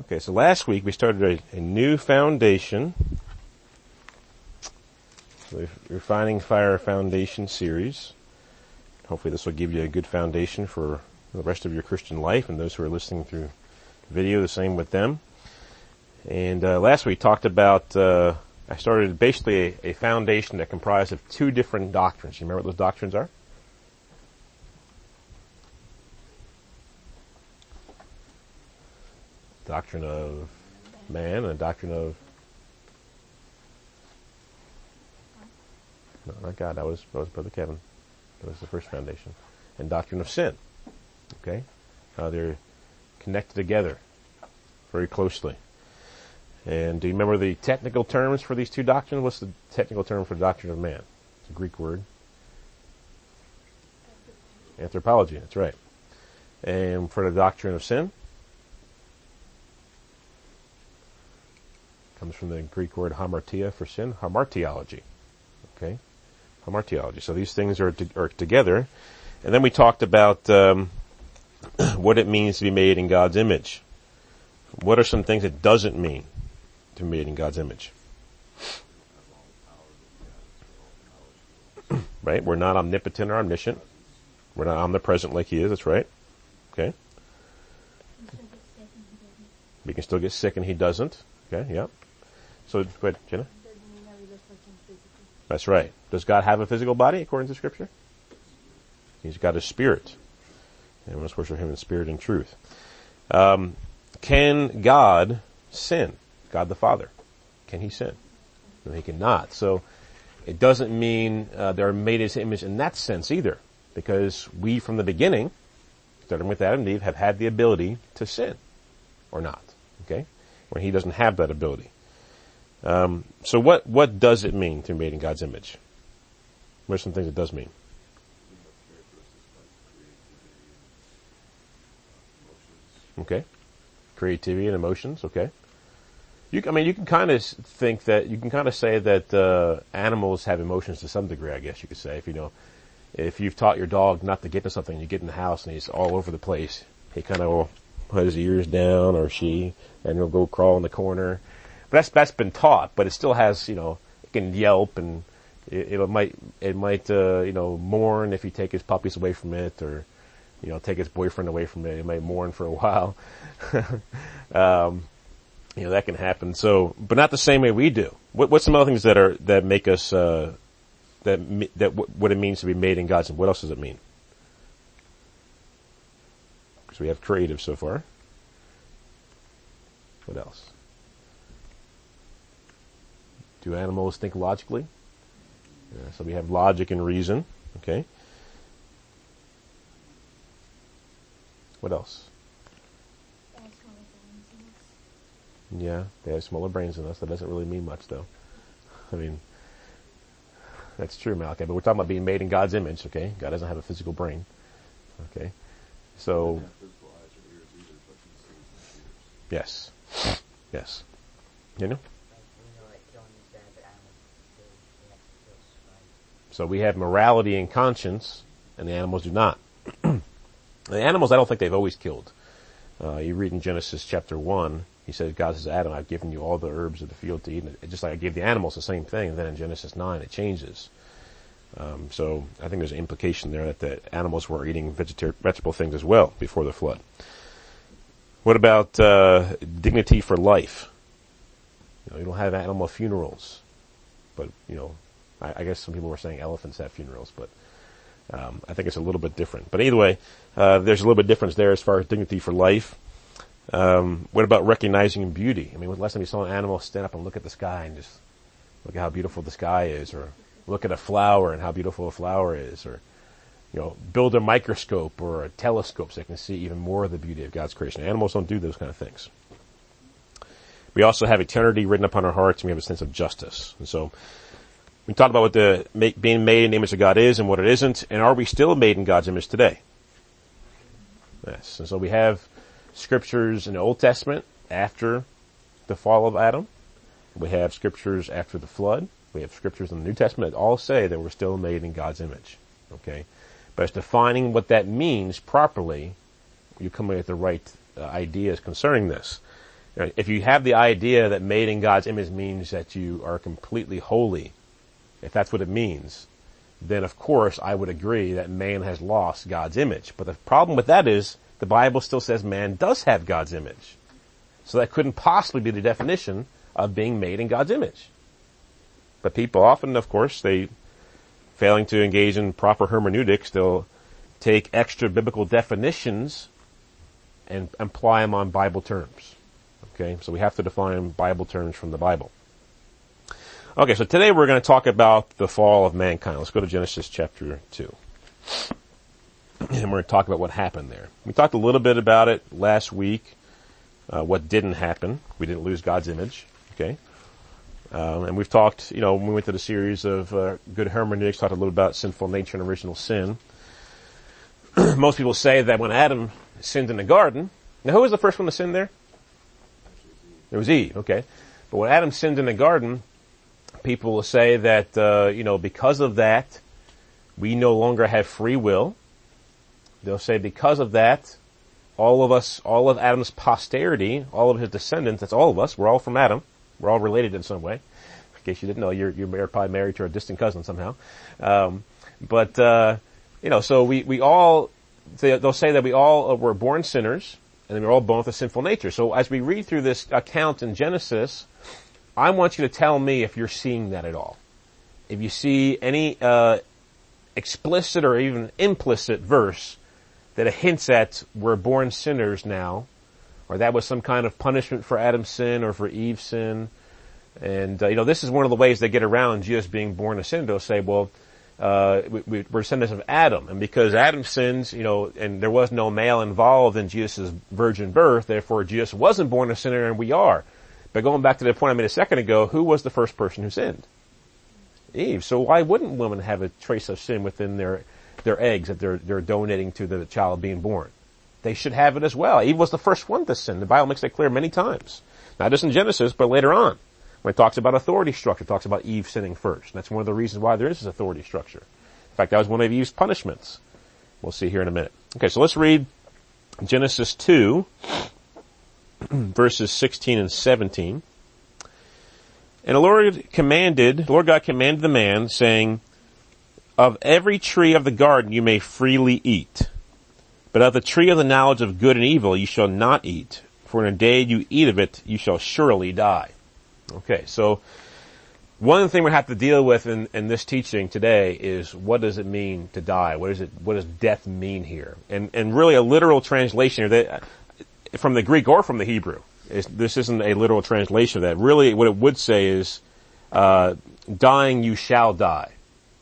Okay, so last week we started a, a new foundation, the Refining Fire Foundation series. Hopefully this will give you a good foundation for the rest of your Christian life and those who are listening through video, the same with them. And uh, last week talked about, uh, I started basically a, a foundation that comprised of two different doctrines. You remember what those doctrines are? Doctrine of man and a doctrine of no, not God. That was that was Brother Kevin. That was the first foundation, and doctrine of sin. Okay, uh, they're connected together very closely. And do you remember the technical terms for these two doctrines? What's the technical term for doctrine of man? It's a Greek word. Anthropology. That's right. And for the doctrine of sin. Comes from the Greek word hamartia for sin, hamartiology. Okay, hamartiology. So these things are, to, are together, and then we talked about um, what it means to be made in God's image. What are some things it doesn't mean to be made in God's image? right? We're not omnipotent or omniscient. We're not omnipresent like He is. That's right. Okay. We can still get sick and He doesn't. Okay. Yeah. So, ahead, Jenna. That's right. Does God have a physical body according to Scripture? He's got a spirit, and we must worship Him in spirit and truth. Um, can God sin? God the Father, can He sin? No, He cannot. So, it doesn't mean uh, they're made His image in that sense either, because we, from the beginning, starting with Adam and Eve, have had the ability to sin, or not. Okay, when He doesn't have that ability. Um, so what, what does it mean to be made in God's image? What are some things it does mean? Okay. Creativity and emotions, okay. You, I mean, you can kind of think that, you can kind of say that, uh, animals have emotions to some degree, I guess you could say. If you know, if you've taught your dog not to get to something, you get in the house and he's all over the place, he kind of will put his ears down or she, and he'll go crawl in the corner that's that's been taught, but it still has you know it can yelp and it, it might it might uh, you know mourn if you take his puppies away from it or you know take his boyfriend away from it. It might mourn for a while. um, you know that can happen. So, but not the same way we do. What, what's some other things that are that make us uh, that that what it means to be made in God's? What else does it mean? Because we have creative so far. What else? Do animals think logically? Yeah, so we have logic and reason. Okay. What else? Yeah, they have smaller brains than us. That doesn't really mean much, though. I mean, that's true, Malachi. But we're talking about being made in God's image. Okay, God doesn't have a physical brain. Okay, so yes, yes, you know. So we have morality and conscience, and the animals do not. the animals, I don't think they've always killed. Uh, you read in Genesis chapter 1, he says, God says, Adam, I've given you all the herbs of the field to eat. And just like I gave the animals the same thing, and then in Genesis 9 it changes. Um, so I think there's an implication there that the animals were eating vegetable things as well before the flood. What about uh, dignity for life? You, know, you don't have animal funerals, but you know I, I, guess some people were saying elephants have funerals, but um, I think it's a little bit different. But either way, uh, there's a little bit difference there as far as dignity for life. Um, what about recognizing beauty? I mean, when last time you saw an animal stand up and look at the sky and just look at how beautiful the sky is, or look at a flower and how beautiful a flower is, or you know, build a microscope or a telescope so they can see even more of the beauty of God's creation. Animals don't do those kind of things. We also have eternity written upon our hearts and we have a sense of justice. And so we talked about what the make, being made in the image of God is and what it isn't, and are we still made in God's image today? Yes. And so we have scriptures in the Old Testament after the fall of Adam. We have scriptures after the flood. We have scriptures in the New Testament that all say that we're still made in God's image. Okay. But as defining what that means properly, you come in with the right uh, ideas concerning this. If you have the idea that made in God's image means that you are completely holy, if that's what it means, then of course I would agree that man has lost God's image. But the problem with that is the Bible still says man does have God's image. So that couldn't possibly be the definition of being made in God's image. But people often, of course, they, failing to engage in proper hermeneutics, they'll take extra biblical definitions and apply them on Bible terms. Okay, so we have to define Bible terms from the Bible. Okay, so today we're going to talk about the fall of mankind. Let's go to Genesis chapter 2. And we're going to talk about what happened there. We talked a little bit about it last week, uh, what didn't happen. We didn't lose God's image. Okay. Um, and we've talked, you know, when we went to the series of uh, good hermeneutics, talked a little about sinful nature and original sin. Most people say that when Adam sinned in the garden, now who was the first one to sin there? It was Eve, okay. But when Adam sinned in the garden, people will say that, uh, you know, because of that, we no longer have free will. They'll say because of that, all of us, all of Adam's posterity, all of his descendants, that's all of us, we're all from Adam. We're all related in some way. In case you didn't know, you're, you're probably married to a distant cousin somehow. Um, but, uh, you know, so we, we all, they'll say that we all were born sinners, and we're all born with a sinful nature. So as we read through this account in Genesis, I want you to tell me if you're seeing that at all. If you see any, uh, explicit or even implicit verse that hints at we're born sinners now, or that was some kind of punishment for Adam's sin or for Eve's sin. And, uh, you know, this is one of the ways they get around Jesus being born a sinner. They'll say, well, uh, we, are descendants of Adam, and because Adam sins, you know, and there was no male involved in Jesus' virgin birth, therefore Jesus wasn't born a sinner and we are. But going back to the point I made a second ago, who was the first person who sinned? Eve. So why wouldn't women have a trace of sin within their their eggs that they're, they're donating to the child being born. They should have it as well. Eve was the first one to sin. The Bible makes that clear many times. Not just in Genesis, but later on. When it talks about authority structure, it talks about Eve sinning first. And that's one of the reasons why there is this authority structure. In fact, that was one of Eve's punishments. We'll see here in a minute. Okay, so let's read Genesis 2, verses 16 and 17. And the Lord commanded, the Lord God commanded the man, saying, of every tree of the garden you may freely eat, but of the tree of the knowledge of good and evil you shall not eat, for in a day you eat of it you shall surely die. Okay, so one thing we have to deal with in, in this teaching today is what does it mean to die? What is it? What does death mean here? And and really a literal translation here. that from the Greek or from the Hebrew. Is, this isn't a literal translation of that. Really, what it would say is, uh, dying you shall die.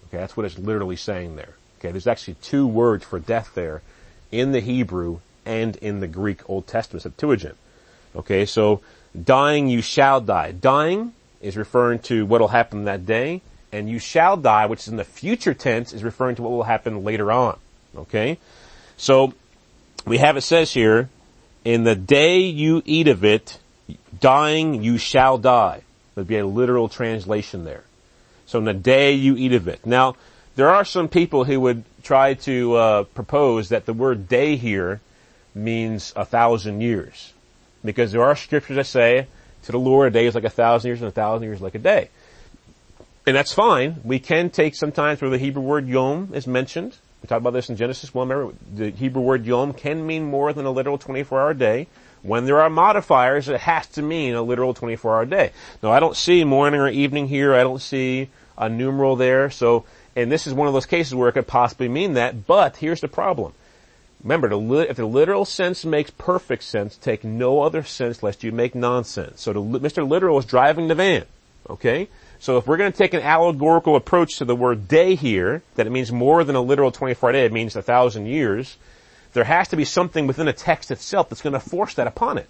Okay, that's what it's literally saying there. Okay, there's actually two words for death there in the Hebrew and in the Greek Old Testament Septuagint. Okay, so dying you shall die. Dying is referring to what will happen that day, and you shall die, which is in the future tense, is referring to what will happen later on. Okay? So, we have it says here, in the day you eat of it, dying you shall die. There'd be a literal translation there. So in the day you eat of it. Now, there are some people who would try to uh, propose that the word day here means a thousand years. Because there are scriptures that say, to the Lord a day is like a thousand years and a thousand years like a day. And that's fine. We can take sometimes where the Hebrew word yom is mentioned. We talked about this in Genesis 1. Remember, the Hebrew word yom can mean more than a literal 24 hour day. When there are modifiers, it has to mean a literal 24 hour day. Now I don't see morning or evening here. I don't see a numeral there. So, and this is one of those cases where it could possibly mean that, but here's the problem. Remember, if the literal sense makes perfect sense, take no other sense lest you make nonsense. So Mr. Literal is driving the van. Okay? So if we're going to take an allegorical approach to the word day here, that it means more than a literal 24 day, it means a thousand years, there has to be something within a text itself that's going to force that upon it.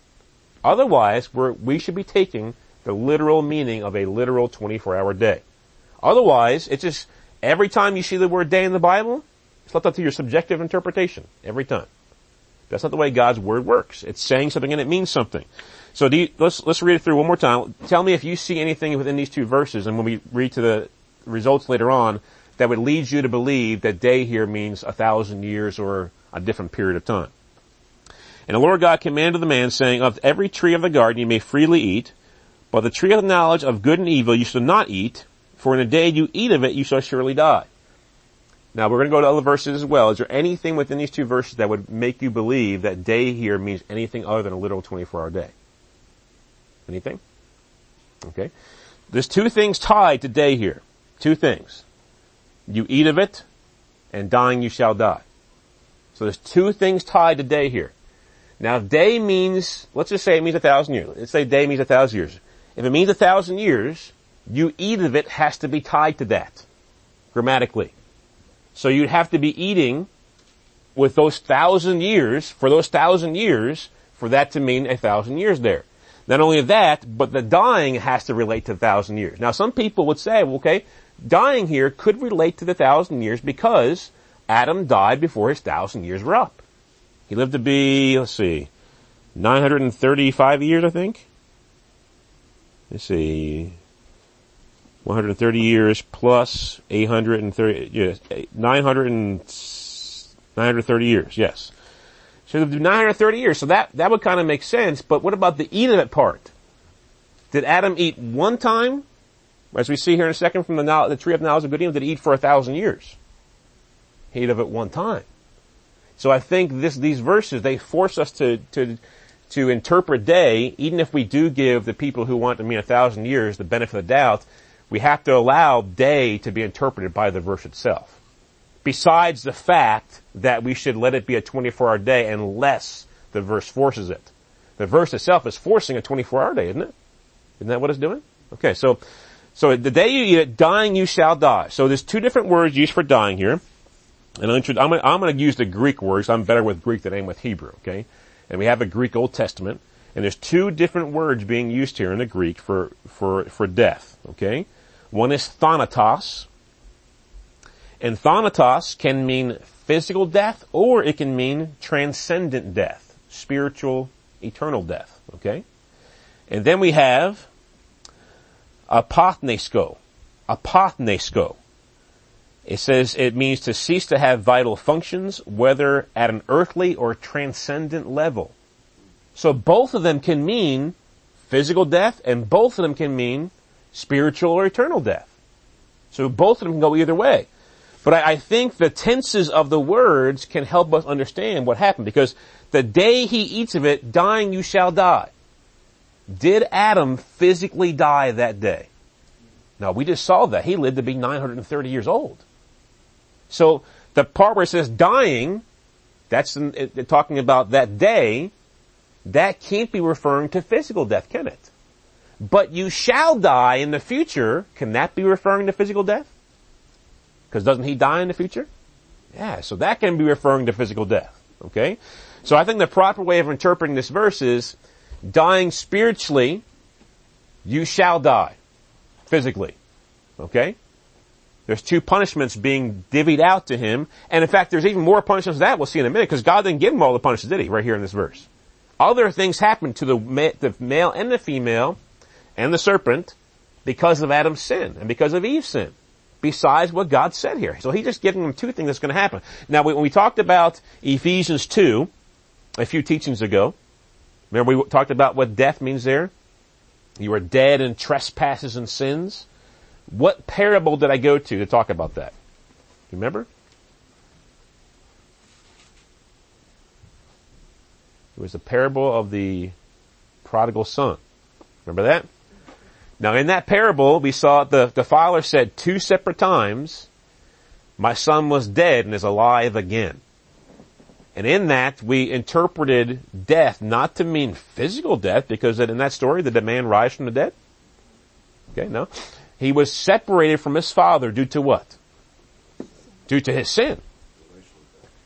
Otherwise, we should be taking the literal meaning of a literal 24 hour day. Otherwise, it's just, every time you see the word day in the Bible, it's left up to your subjective interpretation. Every time. That's not the way God's word works. It's saying something and it means something. So you, let's, let's read it through one more time. Tell me if you see anything within these two verses, and when we read to the results later on, that would lead you to believe that day here means a thousand years or a different period of time. And the Lord God commanded the man saying, of every tree of the garden you may freely eat, but the tree of the knowledge of good and evil you shall not eat, for in the day you eat of it you shall surely die. Now we're going to go to other verses as well. Is there anything within these two verses that would make you believe that day here means anything other than a literal 24 hour day? Anything? Okay. There's two things tied to day here. Two things. You eat of it, and dying you shall die. So there's two things tied to day here. Now if day means, let's just say it means a thousand years. Let's say day means a thousand years. If it means a thousand years, you eat of it has to be tied to that. Grammatically. So you'd have to be eating with those thousand years, for those thousand years, for that to mean a thousand years there. Not only that, but the dying has to relate to thousand years. Now some people would say, well, okay, dying here could relate to the thousand years because Adam died before his thousand years were up. He lived to be, let's see, 935 years, I think. Let's see, 130 years plus 830, yes, 900 and, 930 years, yes. So they do 930 years, so that, that would kind of make sense, but what about the eat of it part? Did Adam eat one time? As we see here in a second from the, the tree of knowledge of good and evil, did he eat for a thousand years? He ate of it one time. So I think this, these verses, they force us to, to, to interpret day, even if we do give the people who want to mean a thousand years the benefit of the doubt, we have to allow day to be interpreted by the verse itself. Besides the fact that we should let it be a 24 hour day unless the verse forces it. The verse itself is forcing a 24 hour day, isn't it? Isn't that what it's doing? Okay, so, so the day you eat it, dying you shall die. So there's two different words used for dying here. And I'm gonna, I'm gonna use the Greek words. I'm better with Greek than I am with Hebrew, okay? And we have a Greek Old Testament. And there's two different words being used here in the Greek for, for, for death, okay? One is thanatos. And thanatos can mean physical death or it can mean transcendent death, spiritual, eternal death, okay? And then we have apothnesko. Apothnesko. It says it means to cease to have vital functions, whether at an earthly or transcendent level. So both of them can mean physical death and both of them can mean spiritual or eternal death. So both of them can go either way. But I, I, think the tenses of the words can help us understand what happened because the day he eats of it, dying you shall die. Did Adam physically die that day? No, we just saw that. He lived to be 930 years old. So the part where it says dying, that's in, it, talking about that day, that can't be referring to physical death, can it? But you shall die in the future. Can that be referring to physical death? Because doesn't he die in the future? Yeah, so that can be referring to physical death. Okay? So I think the proper way of interpreting this verse is dying spiritually, you shall die physically. Okay? There's two punishments being divvied out to him. And in fact, there's even more punishments that we'll see in a minute because God didn't give him all the punishments, did he? Right here in this verse. Other things happened to the, ma- the male and the female and the serpent because of Adam's sin and because of Eve's sin. Besides what God said here. So he's just giving them two things that's going to happen. Now when we talked about Ephesians 2, a few teachings ago, remember we talked about what death means there? You are dead in trespasses and sins. What parable did I go to to talk about that? Remember? It was the parable of the prodigal son. Remember that? Now in that parable, we saw the, the father said two separate times, my son was dead and is alive again. And in that, we interpreted death not to mean physical death, because in that story, did the man rise from the dead? Okay, no. He was separated from his father due to what? Due to his sin.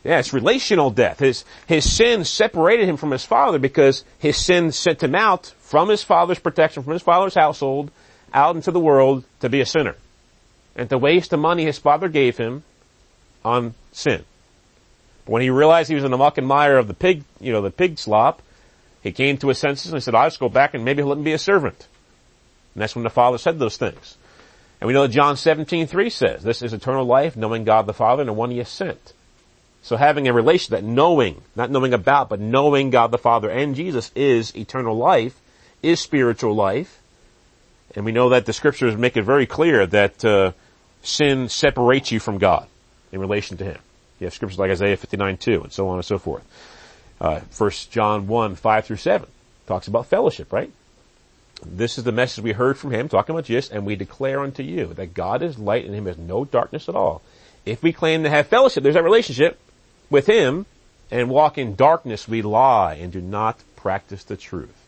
Yeah, it's relational death. His, his sin separated him from his father because his sin sent him out from his father's protection, from his father's household, out into the world to be a sinner. And to waste the money his father gave him on sin. But when he realized he was in the muck and mire of the pig, you know, the pig slop, he came to his senses and he said, I'll just go back and maybe he'll let me be a servant. And that's when the father said those things. And we know that John 17, 3 says, this is eternal life, knowing God the Father and the one he has sent. So having a relation, that knowing, not knowing about, but knowing God the Father and Jesus is eternal life, is spiritual life. And we know that the scriptures make it very clear that uh, sin separates you from God in relation to Him. You have scriptures like Isaiah 59, 2, and so on and so forth. Uh, 1 John 1, 5 through 7 talks about fellowship, right? This is the message we heard from him, talking about Jesus, and we declare unto you that God is light and him is no darkness at all. If we claim to have fellowship, there's that relationship with him, and walk in darkness, we lie and do not practice the truth.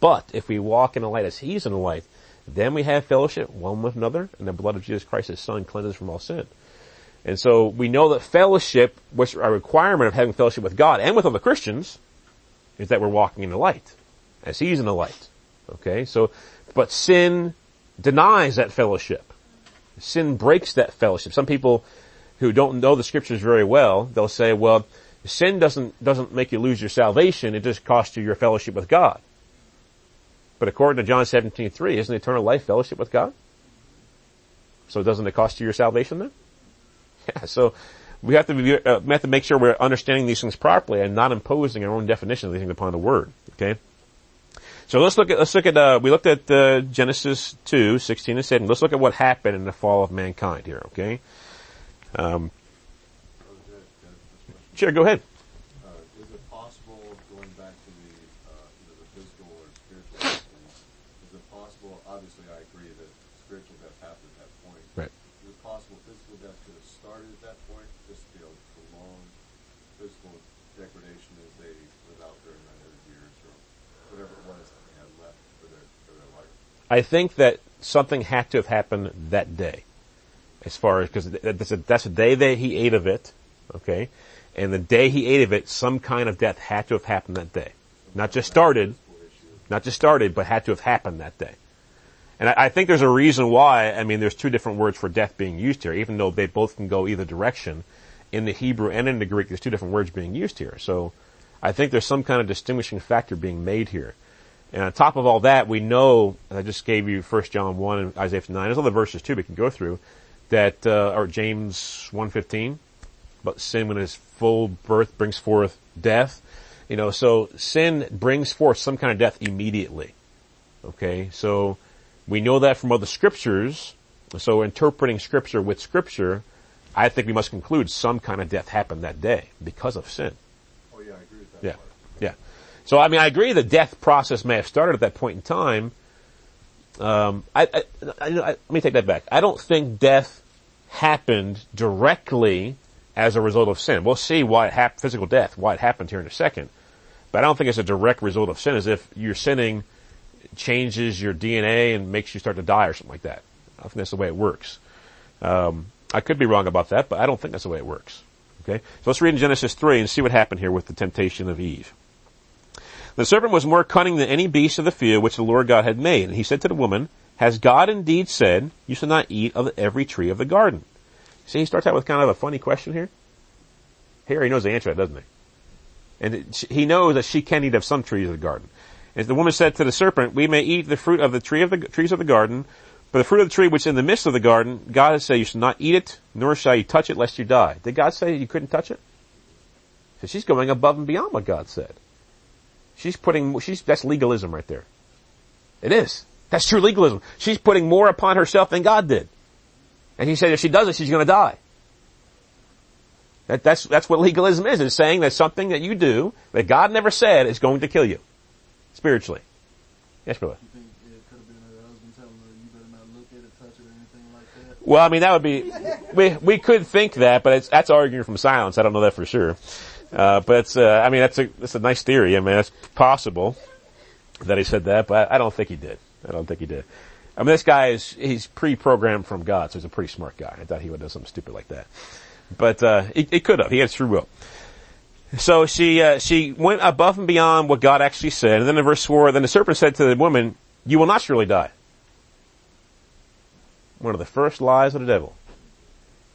But if we walk in the light as he's in the light, then we have fellowship one with another, and the blood of Jesus Christ, his son, cleanses from all sin. And so we know that fellowship, which a requirement of having fellowship with God and with other Christians, is that we're walking in the light, as he's in the light. Okay, so, but sin denies that fellowship. Sin breaks that fellowship. Some people who don't know the scriptures very well, they'll say, well, sin doesn't, doesn't make you lose your salvation, it just costs you your fellowship with God. But according to John 17, 3, isn't eternal life fellowship with God? So doesn't it cost you your salvation then? Yeah, so we have to be, uh, we have to make sure we're understanding these things properly and not imposing our own definition of these things upon the word. Okay? So let's look at, let's look at, uh, we looked at, uh, Genesis 2, 16 and 17. Let's look at what happened in the fall of mankind here, okay? Um, sure, go ahead. Uh, is it possible, going back to the, uh, you know, the physical or spiritual death thing, is it possible, obviously I agree that spiritual death happened at that point. Right. Is it possible physical death could have started at that point, just to be able to prolong physical degradation as they live out their hundred years or whatever it was that they had left for their, for their life? I think that something had to have happened that day. As far as, because that's, a, that's the day that he ate of it, okay? And the day he ate of it, some kind of death had to have happened that day. Not just started, not just started, but had to have happened that day. And I, I think there's a reason why, I mean, there's two different words for death being used here, even though they both can go either direction. In the Hebrew and in the Greek, there's two different words being used here. So I think there's some kind of distinguishing factor being made here. And on top of all that, we know, I just gave you 1 John 1 and Isaiah 59, there's other verses too we can go through, that, uh, or James 1.15, but sin when its full birth brings forth death. You know, so sin brings forth some kind of death immediately. Okay, so we know that from other scriptures. So interpreting scripture with scripture, I think we must conclude some kind of death happened that day because of sin. Oh yeah, I agree with that Yeah. part. So I mean, I agree the death process may have started at that point in time. Um, I, I, I, let me take that back. I don't think death happened directly as a result of sin. We'll see why it physical death, why it happened here in a second. But I don't think it's a direct result of sin as if you're sinning changes your DNA and makes you start to die or something like that. I don't think that's the way it works. Um, I could be wrong about that, but I don't think that's the way it works. Okay? So let's read in Genesis 3 and see what happened here with the temptation of Eve. The serpent was more cunning than any beast of the field which the Lord God had made. And he said to the woman, Has God indeed said, You shall not eat of every tree of the garden? See, he starts out with kind of a funny question here. He knows the answer to that, doesn't he? And he knows that she can eat of some trees of the garden. And the woman said to the serpent, We may eat the fruit of the tree of the trees of the garden, but the fruit of the tree which is in the midst of the garden, God has said, You shall not eat it, nor shall you touch it, lest you die. Did God say you couldn't touch it? So she's going above and beyond what God said. She's putting, she's, that's legalism right there. It is. That's true legalism. She's putting more upon herself than God did. And he said if she does it, she's gonna die. That, that's, that's what legalism is. It's saying that something that you do that God never said is going to kill you. Spiritually. Yes, brother. You think it could have been her husband telling her you better not look at it, touch it, or anything like that? Well, I mean, that would be, we, we could think that, but it's, that's arguing from silence. I don't know that for sure. Uh, but it's, uh, I mean, that's a, that's a nice theory. I mean, that's possible that he said that, but I don't think he did. I don't think he did. I mean, this guy is, he's pre-programmed from God, so he's a pretty smart guy. I thought he would do something stupid like that. But, uh, he, he could have. He had free will. So she, uh, she went above and beyond what God actually said. And then in verse 4, then the serpent said to the woman, you will not surely die. One of the first lies of the devil.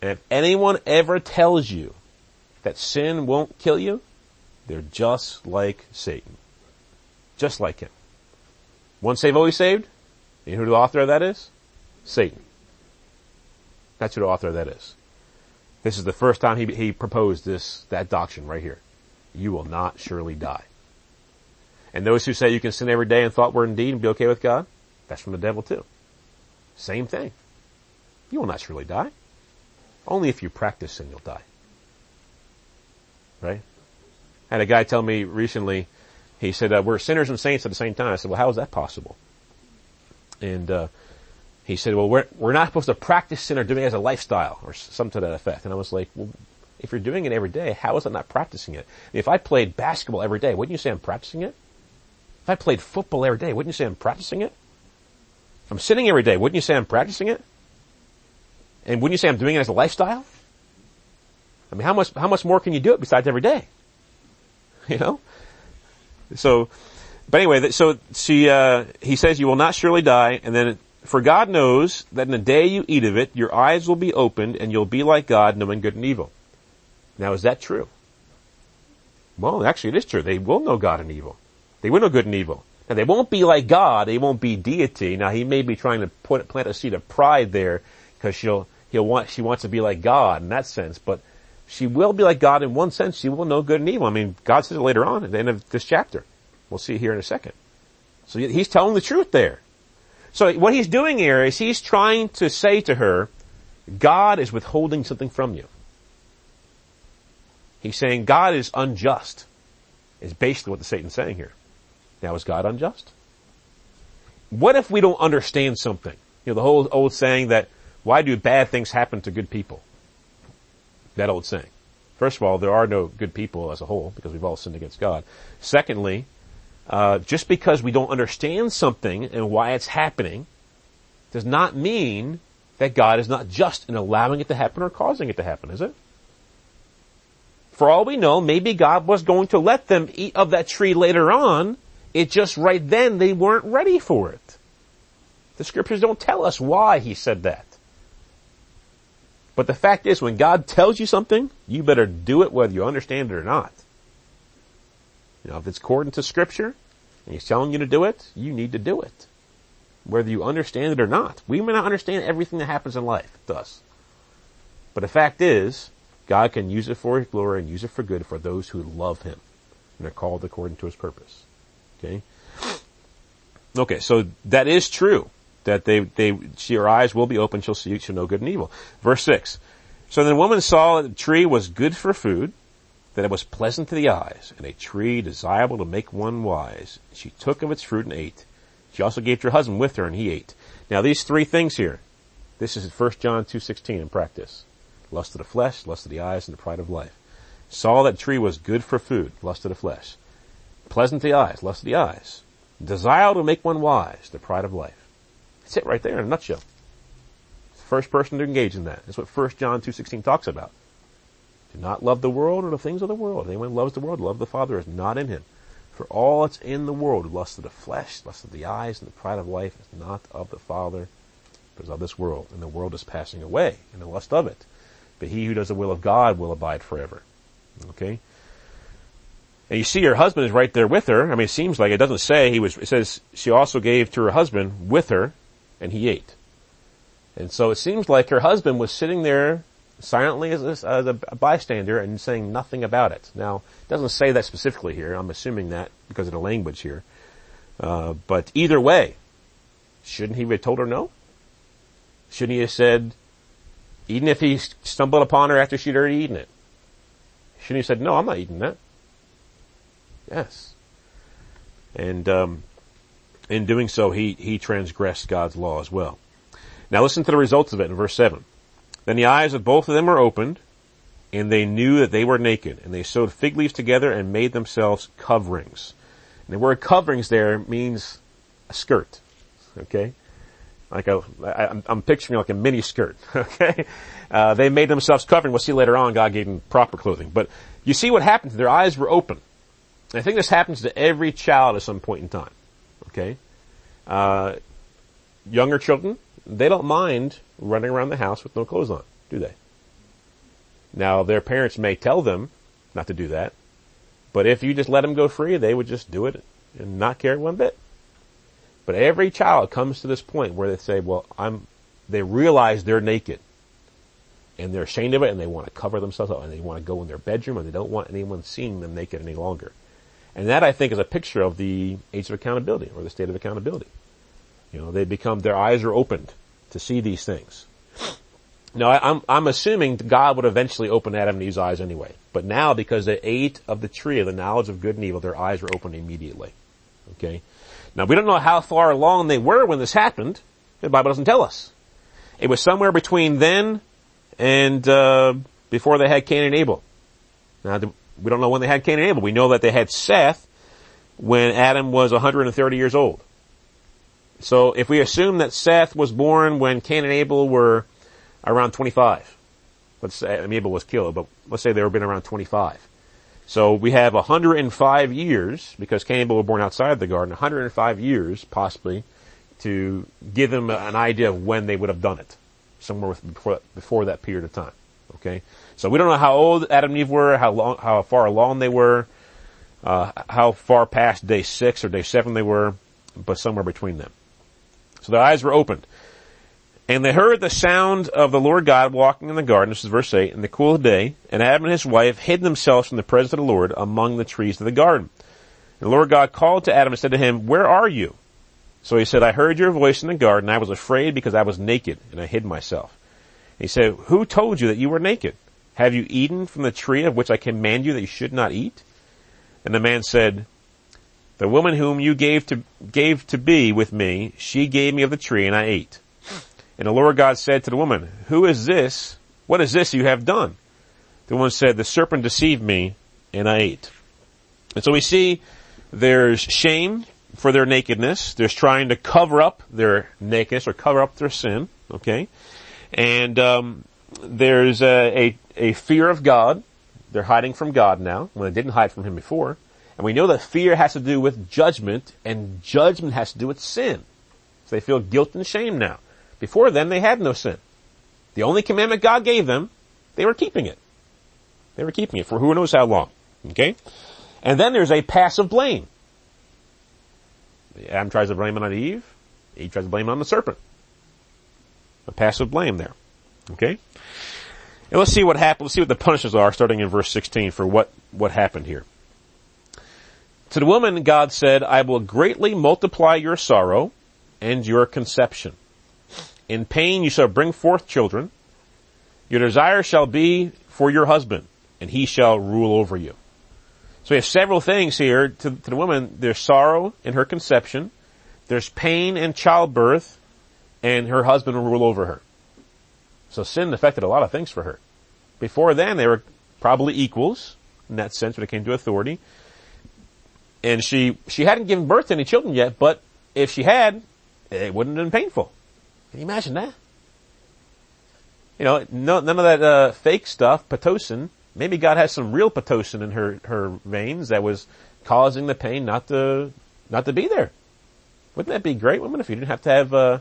And if anyone ever tells you that sin won't kill you, they're just like Satan. Just like him. Once saved, always saved. You know who the author of that is? Satan. That's who the author of that is. This is the first time he, he proposed this, that doctrine right here. You will not surely die. And those who say you can sin every day in thought, word, and deed and be okay with God, that's from the devil too. Same thing. You will not surely die. Only if you practice sin, you'll die. Right? I had a guy tell me recently, he said, uh, we're sinners and saints at the same time. I said, well, how is that possible? And, uh, he said, well, we're, we're not supposed to practice sin or doing it as a lifestyle or something to that effect. And I was like, well, if you're doing it every day, how is it not practicing it? If I played basketball every day, wouldn't you say I'm practicing it? If I played football every day, wouldn't you say I'm practicing it? If I'm sitting every day, wouldn't you say I'm practicing it? And wouldn't you say I'm doing it as a lifestyle? I mean, how much, how much more can you do it besides every day? You know? So, but anyway, so she, uh, he says you will not surely die, and then for God knows that in the day you eat of it, your eyes will be opened and you'll be like God, knowing good and evil. Now is that true? Well, actually it is true. They will know God and evil. They will know good and evil. Now they won't be like God. They won't be deity. Now he may be trying to put, plant a seed of pride there because she'll, he'll want, she wants to be like God in that sense, but she will be like God in one sense. She will know good and evil. I mean, God says it later on at the end of this chapter. We'll see here in a second. So he's telling the truth there. So what he's doing here is he's trying to say to her, God is withholding something from you. He's saying God is unjust, is basically what the Satan's saying here. Now is God unjust? What if we don't understand something? You know, the whole old saying that, why do bad things happen to good people? That old saying. First of all, there are no good people as a whole because we've all sinned against God. Secondly, uh, just because we don't understand something and why it's happening does not mean that God is not just in allowing it to happen or causing it to happen, is it? For all we know, maybe God was going to let them eat of that tree later on. It just right then they weren't ready for it. The scriptures don't tell us why he said that. But the fact is, when God tells you something, you better do it whether you understand it or not. You know, if it's according to scripture, and he's telling you to do it, you need to do it. Whether you understand it or not. We may not understand everything that happens in life. It does. But the fact is, God can use it for His glory and use it for good for those who love Him and are called according to His purpose. Okay? Okay, so that is true. That they, they, she, her eyes will be open, she'll see, she'll know good and evil. Verse 6. So the woman saw that the tree was good for food, that it was pleasant to the eyes, and a tree desirable to make one wise. She took of its fruit and ate. She also gave to her husband with her, and he ate. Now these three things here, this is 1 John 2.16 in practice. Lust of the flesh, lust of the eyes, and the pride of life. Saw that tree was good for food, lust of the flesh. Pleasant to the eyes, lust of the eyes. Desire to make one wise, the pride of life. That's it right there in a nutshell. First person to engage in that. That's what 1 John 2.16 talks about. Do not love the world or the things of the world. Anyone loves the world, love the Father is not in him. For all that's in the world, lust of the flesh, lust of the eyes, and the pride of life is not of the Father, but is of this world. And the world is passing away, and the lust of it. But he who does the will of God will abide forever. Okay? And you see her husband is right there with her. I mean, it seems like it doesn't say he was, it says she also gave to her husband with her, and he ate. And so it seems like her husband was sitting there silently as a, as a, bystander and saying nothing about it. Now, it doesn't say that specifically here. I'm assuming that because of the language here. Uh, but either way, shouldn't he have told her no? Shouldn't he have said, even if he stumbled upon her after she'd already eaten it? Shouldn't he have said, no, I'm not eating that? Yes. And, um, in doing so, he, he transgressed God's law as well. Now listen to the results of it in verse 7. Then the eyes of both of them were opened, and they knew that they were naked, and they sewed fig leaves together and made themselves coverings. And the word coverings there means a skirt. Okay? Like a, I, I'm picturing like a mini skirt. Okay? Uh, they made themselves covering. We'll see later on God gave them proper clothing. But you see what happened. Their eyes were open. I think this happens to every child at some point in time. Okay? Uh, younger children, they don't mind running around the house with no clothes on, do they? Now, their parents may tell them not to do that, but if you just let them go free, they would just do it and not care one bit. But every child comes to this point where they say, well, I'm, they realize they're naked. and they're ashamed of it and they want to cover themselves up and they want to go in their bedroom and they don't want anyone seeing them naked any longer. And that I think is a picture of the age of accountability or the state of accountability. You know, they become, their eyes are opened to see these things. Now, I'm, I'm assuming God would eventually open Adam and Eve's eyes anyway. But now, because they ate of the tree of the knowledge of good and evil, their eyes were opened immediately. Okay? Now, we don't know how far along they were when this happened. The Bible doesn't tell us. It was somewhere between then and uh, before they had Cain and Abel. Now, we don't know when they had Cain and Abel. We know that they had Seth when Adam was 130 years old. So if we assume that Seth was born when Cain and Abel were around 25, let's say, I mean, Abel was killed, but let's say they were been around 25. So we have 105 years, because Cain and Abel were born outside the garden, 105 years, possibly, to give them an idea of when they would have done it. Somewhere before, before that period of time. Okay? So we don't know how old Adam and Eve were, how long, how far along they were, uh, how far past day six or day seven they were, but somewhere between them. So their eyes were opened. And they heard the sound of the Lord God walking in the garden, this is verse 8, in the cool of the day, and Adam and his wife hid themselves from the presence of the Lord among the trees of the garden. And the Lord God called to Adam and said to him, Where are you? So he said, I heard your voice in the garden. I was afraid because I was naked and I hid myself. And he said, Who told you that you were naked? Have you eaten from the tree of which I command you that you should not eat? And the man said, the woman whom you gave to, gave to be with me, she gave me of the tree and I ate. And the Lord God said to the woman, who is this? What is this you have done? The woman said, the serpent deceived me and I ate. And so we see there's shame for their nakedness. There's trying to cover up their nakedness or cover up their sin. Okay. And, um, there's a, a, a fear of God. They're hiding from God now when they didn't hide from Him before. And we know that fear has to do with judgment and judgment has to do with sin. So they feel guilt and shame now. Before then they had no sin. The only commandment God gave them, they were keeping it. They were keeping it for who knows how long. Okay? And then there's a passive blame. Adam tries to blame it on Eve. Eve tries to blame it on the serpent. A passive blame there. Okay? And let's see what happened. Let's see what the punishments are starting in verse 16 for what, what happened here. To the woman, God said, I will greatly multiply your sorrow and your conception. In pain you shall bring forth children. Your desire shall be for your husband, and he shall rule over you. So we have several things here to, to the woman. There's sorrow in her conception. There's pain in childbirth, and her husband will rule over her. So sin affected a lot of things for her. Before then, they were probably equals in that sense when it came to authority and she she hadn't given birth to any children yet, but if she had, it wouldn't have been painful. Can you imagine that? You know, no, none of that uh, fake stuff, pitocin. Maybe God has some real pitocin in her her veins that was causing the pain not to not to be there. Wouldn't that be great, women, if you didn't have to have uh,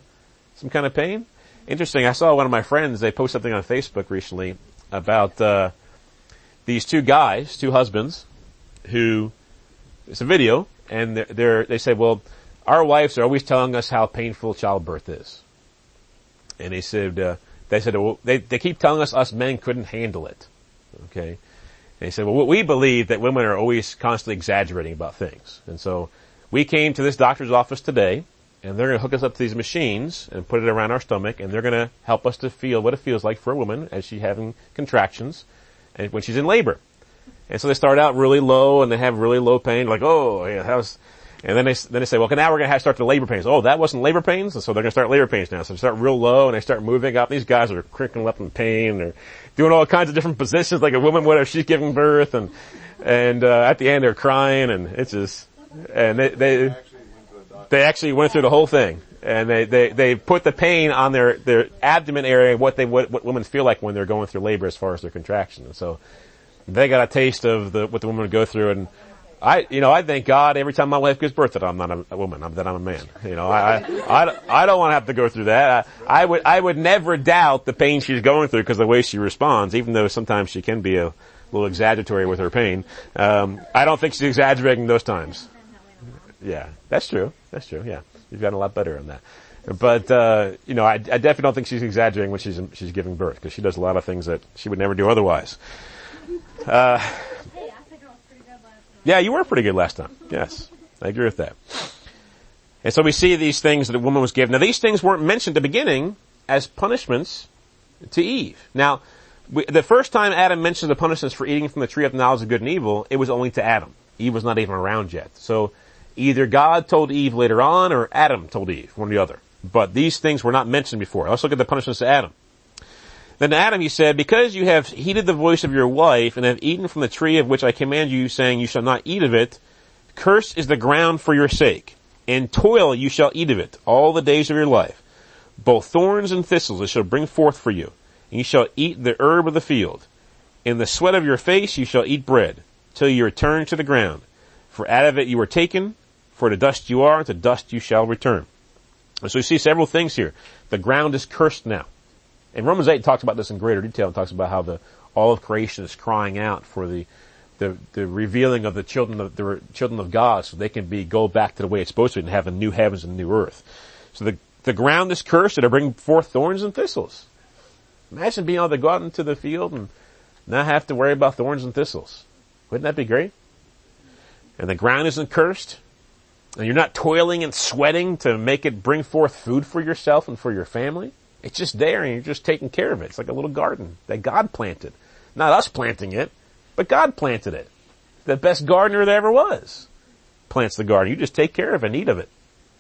some kind of pain? Interesting. I saw one of my friends. They posted something on Facebook recently about uh, these two guys, two husbands, who it's a video, and they're, they're, they say, well, our wives are always telling us how painful childbirth is. And they said, uh, they said, well, they, they keep telling us us men couldn't handle it. Okay. And they said, well, we believe that women are always constantly exaggerating about things. And so we came to this doctor's office today and they're going to hook us up to these machines and put it around our stomach and they're going to help us to feel what it feels like for a woman as she's having contractions and when she's in labor. And so they start out really low and they have really low pain, like, oh, yeah, that was, and then they, then they say, well, now we're going to have to start the labor pains. Oh, that wasn't labor pains? And so they're going to start labor pains now. So they start real low and they start moving up. These guys are crinkling up in pain. They're doing all kinds of different positions like a woman would if she's giving birth. And, and, uh, at the end they're crying and it's just, and they, they, they actually went through the whole thing. And they, they, they put the pain on their, their abdomen area, what they, what, what women feel like when they're going through labor as far as their contraction. So, they got a taste of the, what the woman would go through and I, you know, I thank God every time my wife gives birth that I'm not a, a woman, I'm, that I'm a man. You know, I, I, I, I don't want to have to go through that. I, I would, I would never doubt the pain she's going through because the way she responds, even though sometimes she can be a little exaggeratory with her pain. Um, I don't think she's exaggerating those times. Yeah, that's true. That's true. Yeah, you've gotten a lot better on that. But, uh, you know, I, I definitely don't think she's exaggerating when she's, she's giving birth, because she does a lot of things that she would never do otherwise. Uh, yeah, you were pretty good last time. Yes. I agree with that. And so we see these things that a woman was given. Now these things weren't mentioned at the beginning as punishments to Eve. Now, we, the first time Adam mentions the punishments for eating from the tree of the knowledge of good and evil, it was only to Adam. Eve was not even around yet. So either God told Eve later on or Adam told Eve, one or the other. But these things were not mentioned before. Let's look at the punishments to Adam. Then to Adam he said, because you have heeded the voice of your wife and have eaten from the tree of which I command you, saying you shall not eat of it, cursed is the ground for your sake. In toil you shall eat of it all the days of your life. Both thorns and thistles it shall bring forth for you, and you shall eat the herb of the field. In the sweat of your face you shall eat bread, till you return to the ground. For out of it you were taken, for the dust you are, to dust you shall return. And so you see several things here. The ground is cursed now. And Romans 8 talks about this in greater detail and talks about how the, all of creation is crying out for the, the, the revealing of the children of, the children of God so they can be, go back to the way it's supposed to be and have a new heavens and a new earth. So the, the ground is cursed and it bring forth thorns and thistles. Imagine being able to go out into the field and not have to worry about thorns and thistles. Wouldn't that be great? And the ground isn't cursed and you're not toiling and sweating to make it bring forth food for yourself and for your family. It's just there and you're just taking care of it. It's like a little garden that God planted. Not us planting it, but God planted it. The best gardener there ever was plants the garden. You just take care of it and eat of it.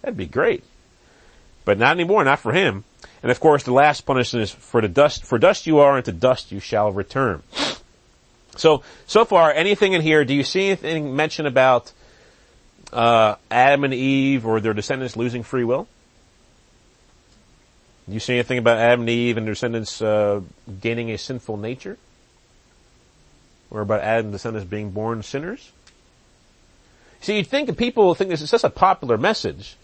That'd be great. But not anymore, not for him. And of course the last punishment is for the dust, for dust you are and to dust you shall return. So, so far, anything in here, do you see anything mentioned about, uh, Adam and Eve or their descendants losing free will? You see anything about Adam and Eve and their descendants, uh, gaining a sinful nature? Or about Adam and descendants being born sinners? See, you'd think people think this is such a popular message.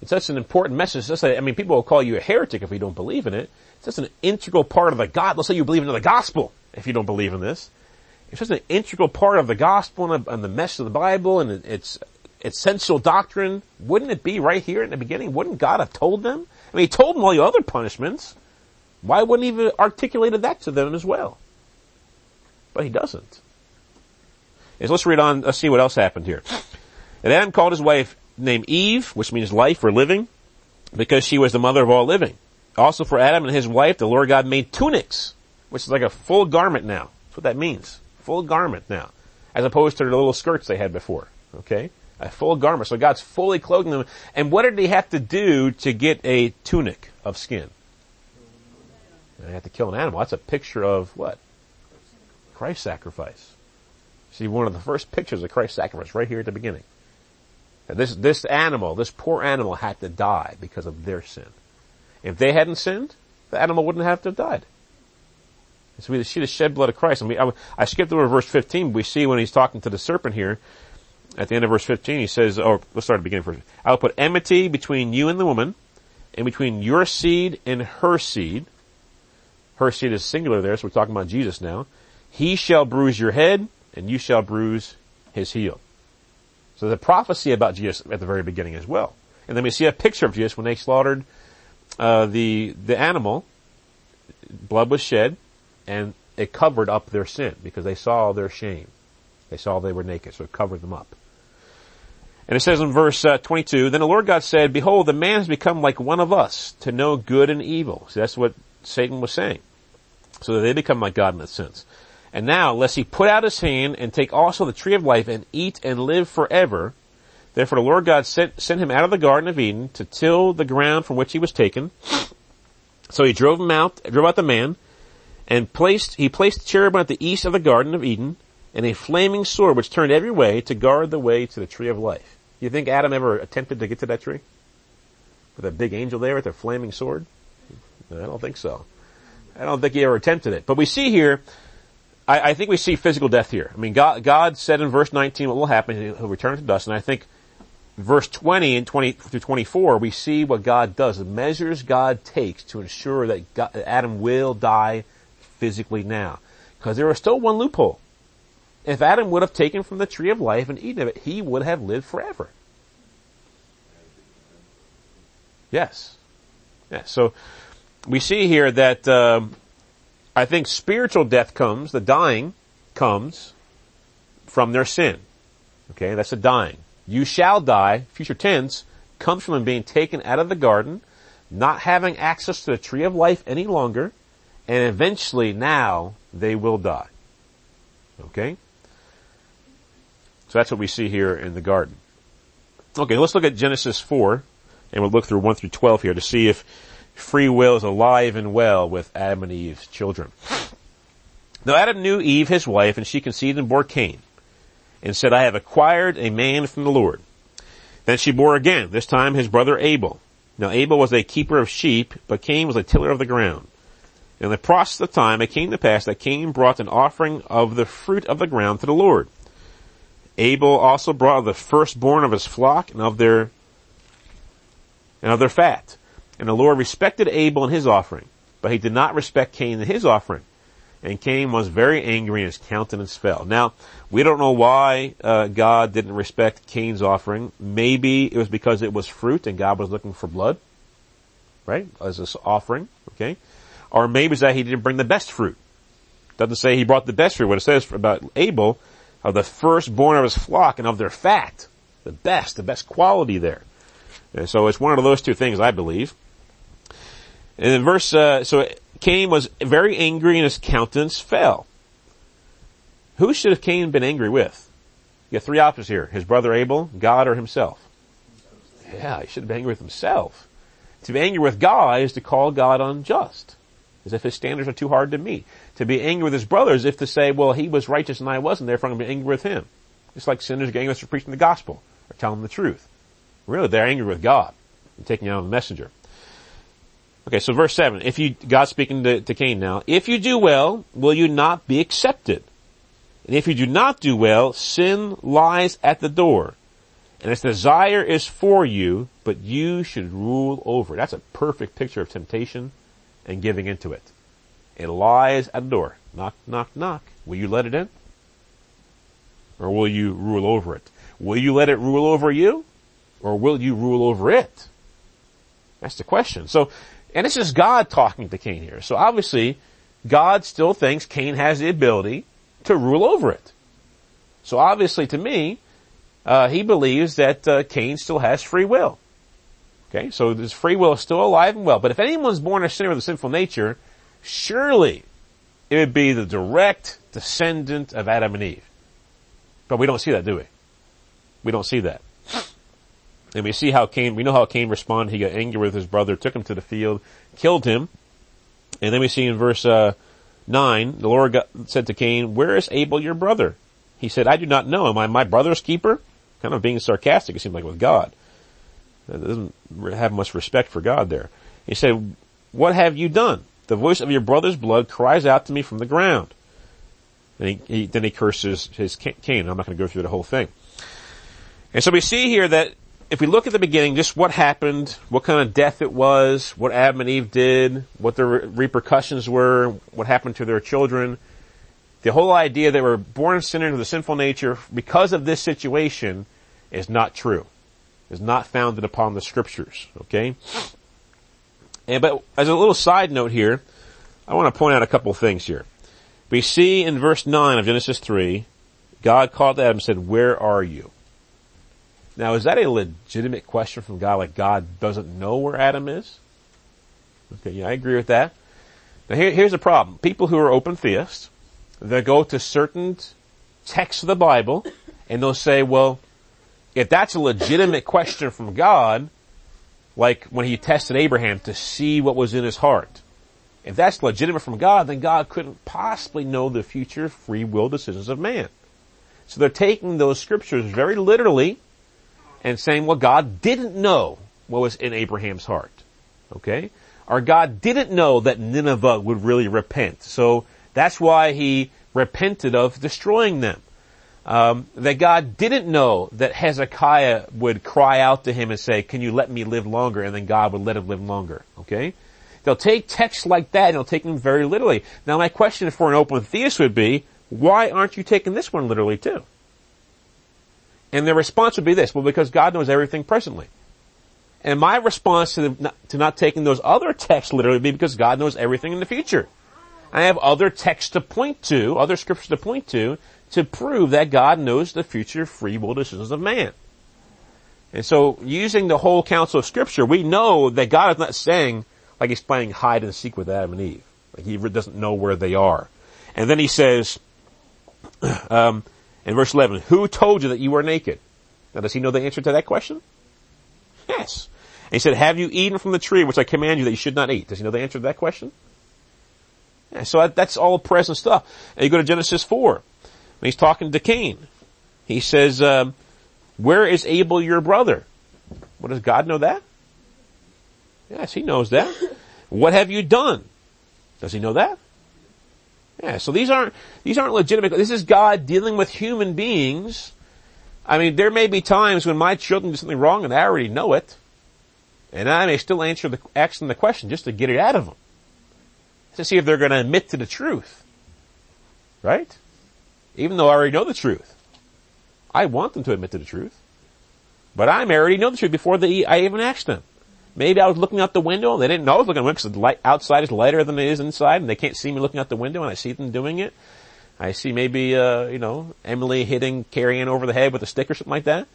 It's such an important message. Such a, I mean, people will call you a heretic if you don't believe in it. It's such an integral part of the God. Let's say you believe in the gospel if you don't believe in this. It's just an integral part of the gospel and the message of the Bible and its essential doctrine. Wouldn't it be right here in the beginning? Wouldn't God have told them? I mean, he told them all the other punishments. Why wouldn't he have articulated that to them as well? But he doesn't. Is let's read on, let's see what else happened here. And Adam called his wife named Eve, which means life or living, because she was the mother of all living. Also for Adam and his wife, the Lord God made tunics, which is like a full garment now. That's what that means. Full garment now. As opposed to the little skirts they had before. Okay? A full garment. So God's fully clothing them. And what did he have to do to get a tunic of skin? They had to kill an animal. That's a picture of what? Christ's sacrifice. See, one of the first pictures of Christ's sacrifice right here at the beginning. And this, this animal, this poor animal had to die because of their sin. If they hadn't sinned, the animal wouldn't have to have died. So we see the shed blood of Christ. And we, I, I skipped over verse 15. We see when he's talking to the serpent here, at the end of verse 15, he says, oh, let's start at the beginning first. I will put enmity between you and the woman, and between your seed and her seed. Her seed is singular there, so we're talking about Jesus now. He shall bruise your head, and you shall bruise his heel. So the prophecy about Jesus at the very beginning as well. And then we see a picture of Jesus when they slaughtered uh, the the animal. Blood was shed, and it covered up their sin because they saw their shame. They saw they were naked, so it covered them up. And it says in verse uh, 22, Then the Lord God said, Behold, the man has become like one of us to know good and evil. That's what Satan was saying. So they become like God in that sense. And now, lest he put out his hand and take also the tree of life and eat and live forever. Therefore the Lord God sent, sent him out of the Garden of Eden to till the ground from which he was taken. So he drove him out, drove out the man, and placed, he placed the cherubim at the east of the Garden of Eden, and a flaming sword which turned every way to guard the way to the tree of life. You think Adam ever attempted to get to that tree? With a big angel there with a flaming sword? I don't think so. I don't think he ever attempted it. But we see here, I, I, think we see physical death here. I mean, God, God said in verse 19 what will happen. He'll return to dust. And I think verse 20 and 20 through 24, we see what God does, the measures God takes to ensure that God, Adam will die physically now. Because there is still one loophole. If Adam would have taken from the tree of life and eaten of it, he would have lived forever. Yes. Yeah, so we see here that um, I think spiritual death comes, the dying comes from their sin. Okay, that's the dying. You shall die, future tense, comes from them being taken out of the garden, not having access to the tree of life any longer, and eventually now they will die. Okay? So that's what we see here in the garden. Okay, let's look at Genesis 4, and we'll look through 1 through 12 here to see if free will is alive and well with Adam and Eve's children. Now Adam knew Eve, his wife, and she conceived and bore Cain, and said, I have acquired a man from the Lord. Then she bore again, this time his brother Abel. Now Abel was a keeper of sheep, but Cain was a tiller of the ground. In the process of time, it came to pass that Cain brought an offering of the fruit of the ground to the Lord. Abel also brought the firstborn of his flock and of their and of their fat. And the Lord respected Abel and his offering, but he did not respect Cain and his offering. And Cain was very angry and his countenance fell. Now, we don't know why uh, God didn't respect Cain's offering. Maybe it was because it was fruit and God was looking for blood, right, as this offering, okay? Or maybe it's that he didn't bring the best fruit. Doesn't say he brought the best fruit. What it says about Abel, of the firstborn of his flock and of their fat, the best, the best quality there. And so it's one of those two things, I believe. And verse, uh, so Cain was very angry and his countenance fell. Who should have Cain been angry with? You got three options here. His brother Abel, God, or himself. Yeah, he should have been angry with himself. To be angry with God is to call God unjust. As if his standards are too hard to meet. To be angry with his brother is if to say, well, he was righteous and I wasn't, therefore I'm going to be angry with him. Just like sinners getting us for preaching the gospel or telling the truth. Really, they're angry with God and taking out the messenger. Okay, so verse 7. If you, God speaking to, to Cain now, if you do well, will you not be accepted? And if you do not do well, sin lies at the door. And its desire is for you, but you should rule over it. That's a perfect picture of temptation and giving into it. It lies at the door. Knock, knock, knock. Will you let it in? Or will you rule over it? Will you let it rule over you? Or will you rule over it? That's the question. So, and this is God talking to Cain here. So obviously, God still thinks Cain has the ability to rule over it. So obviously to me, uh, he believes that uh, Cain still has free will. Okay, so this free will is still alive and well. But if anyone's born a sinner with a sinful nature, surely it would be the direct descendant of Adam and Eve. But we don't see that, do we? We don't see that. And we see how Cain, we know how Cain responded. He got angry with his brother, took him to the field, killed him. And then we see in verse, uh, 9, the Lord got, said to Cain, where is Abel your brother? He said, I do not know. Am I my brother's keeper? Kind of being sarcastic, it seems like with God. It doesn't have much respect for God there. He said, what have you done? The voice of your brother's blood cries out to me from the ground. And he, he, then he curses his Cain. I'm not going to go through the whole thing. And so we see here that if we look at the beginning, just what happened, what kind of death it was, what Adam and Eve did, what the re- repercussions were, what happened to their children, the whole idea that we're born sinners with a sinful nature because of this situation is not true. Is not founded upon the scriptures. Okay? And but as a little side note here, I want to point out a couple things here. We see in verse 9 of Genesis 3, God called Adam and said, where are you? Now is that a legitimate question from God, like God doesn't know where Adam is? Okay, yeah, I agree with that. Now here, here's the problem. People who are open theists, they go to certain texts of the Bible and they'll say, well, if that's a legitimate question from God, like when he tested Abraham to see what was in his heart, if that's legitimate from God, then God couldn't possibly know the future free will decisions of man. So they're taking those scriptures very literally and saying, well, God didn't know what was in Abraham's heart. Okay? Our God didn't know that Nineveh would really repent. So that's why he repented of destroying them. Um, that God didn't know that Hezekiah would cry out to him and say, can you let me live longer? And then God would let him live longer. Okay? They'll take texts like that and they'll take them very literally. Now my question for an open theist would be, why aren't you taking this one literally too? And their response would be this, well because God knows everything presently. And my response to, the, to not taking those other texts literally would be because God knows everything in the future. I have other texts to point to, other scriptures to point to, to prove that God knows the future free will decisions of man. And so using the whole counsel of scripture, we know that God is not saying like he's playing hide and seek with Adam and Eve. Like he doesn't know where they are. And then he says, um, in verse 11, who told you that you were naked? Now does he know the answer to that question? Yes. And he said, have you eaten from the tree which I command you that you should not eat? Does he know the answer to that question? Yeah, so that's all present stuff. And you go to Genesis 4. When he's talking to Cain. He says, um, where is Abel your brother? What does God know that? Yes, he knows that. What have you done? Does he know that? Yeah, so these aren't, these aren't legitimate. This is God dealing with human beings. I mean, there may be times when my children do something wrong and I already know it. And I may still answer the, ask them the question just to get it out of them. To see if they're going to admit to the truth. Right? Even though I already know the truth. I want them to admit to the truth. But I already know the truth before they, I even asked them. Maybe I was looking out the window and they didn't know I was looking out because the light outside is lighter than it is inside and they can't see me looking out the window and I see them doing it. I see maybe, uh, you know, Emily hitting Carrie Ann over the head with a stick or something like that.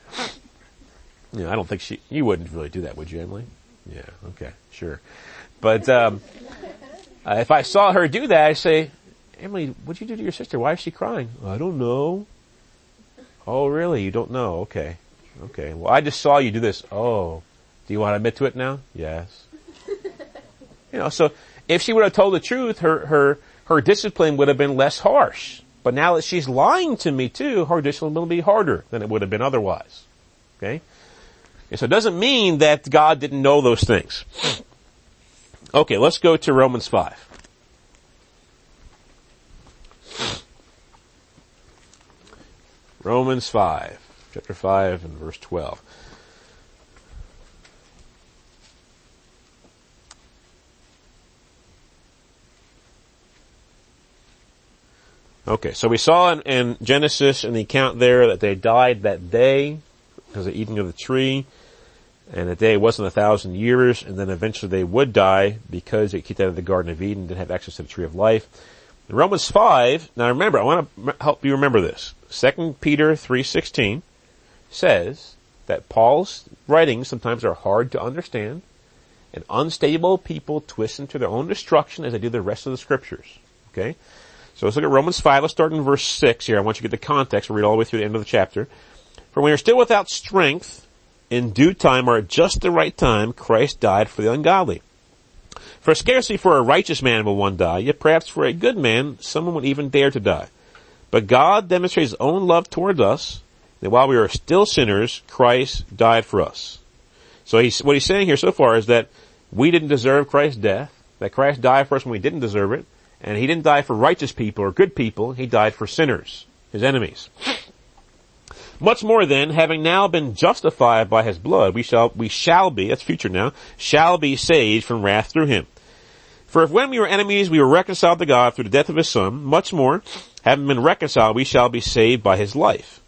You know, I don't think she, you wouldn't really do that, would you, Emily? Yeah, okay, sure. But, um, if I saw her do that, I'd say, Emily, what'd you do to your sister? Why is she crying? I don't know. Oh, really? You don't know? Okay. Okay. Well, I just saw you do this. Oh. Do you want to admit to it now? Yes. you know, so if she would have told the truth, her, her, her discipline would have been less harsh. But now that she's lying to me too, her discipline will be harder than it would have been otherwise. Okay? And so it doesn't mean that God didn't know those things. Okay, let's go to Romans 5. Romans 5, chapter 5 and verse 12. Okay, so we saw in, in Genesis in the account there that they died that day because of eating of the tree, and the day wasn't a thousand years, and then eventually they would die because they kicked out of the Garden of Eden, and didn't have access to the tree of life. In Romans 5, now remember, I want to help you remember this. 2 Peter 3.16 says that Paul's writings sometimes are hard to understand, and unstable people twist into their own destruction as they do the rest of the scriptures. Okay? So let's look at Romans 5. Let's start in verse 6 here. I want you to get the context. We'll read all the way through the end of the chapter. For when we are still without strength, in due time or at just the right time, Christ died for the ungodly. For scarcely for a righteous man will one die, yet perhaps for a good man, someone would even dare to die. But God demonstrates his own love towards us, that while we were still sinners, Christ died for us. So he's, what he's saying here so far is that we didn't deserve Christ's death, that Christ died for us when we didn't deserve it, and he didn't die for righteous people or good people, he died for sinners, his enemies. Much more then, having now been justified by his blood, we shall, we shall be, that's future now, shall be saved from wrath through him. For if when we were enemies we were reconciled to God through the death of his son, much more, having been reconciled, we shall be saved by his life.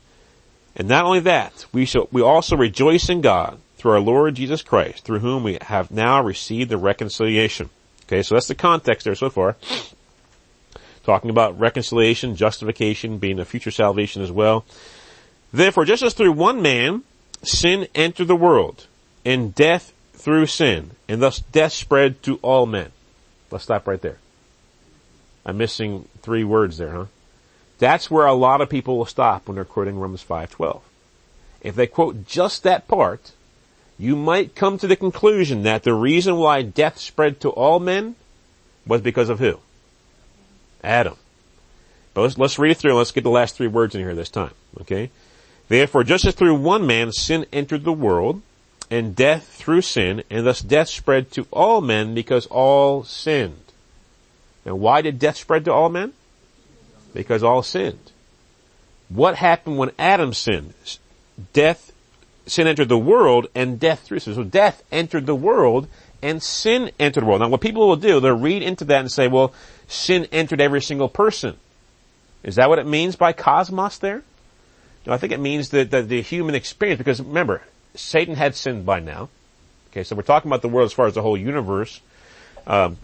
And not only that, we shall, we also rejoice in God through our Lord Jesus Christ, through whom we have now received the reconciliation. Okay, so that's the context there so far talking about reconciliation, justification being a future salvation as well. Therefore, just as through one man sin entered the world, and death through sin, and thus death spread to all men. Let's stop right there. I'm missing three words there, huh? That's where a lot of people will stop when they're quoting Romans 5:12. If they quote just that part, you might come to the conclusion that the reason why death spread to all men was because of who? Adam. But let's, let's read it through. Let's get the last three words in here this time. Okay. Therefore, just as through one man sin entered the world, and death through sin, and thus death spread to all men because all sinned. And why did death spread to all men? Because all sinned. What happened when Adam sinned? Death, sin entered the world, and death through sin. So death entered the world, and sin entered the world. Now what people will do, they'll read into that and say, well, sin entered every single person. Is that what it means by cosmos there? No, I think it means that, the human experience, because remember, Satan had sinned by now. Okay, so we're talking about the world as far as the whole universe. Um,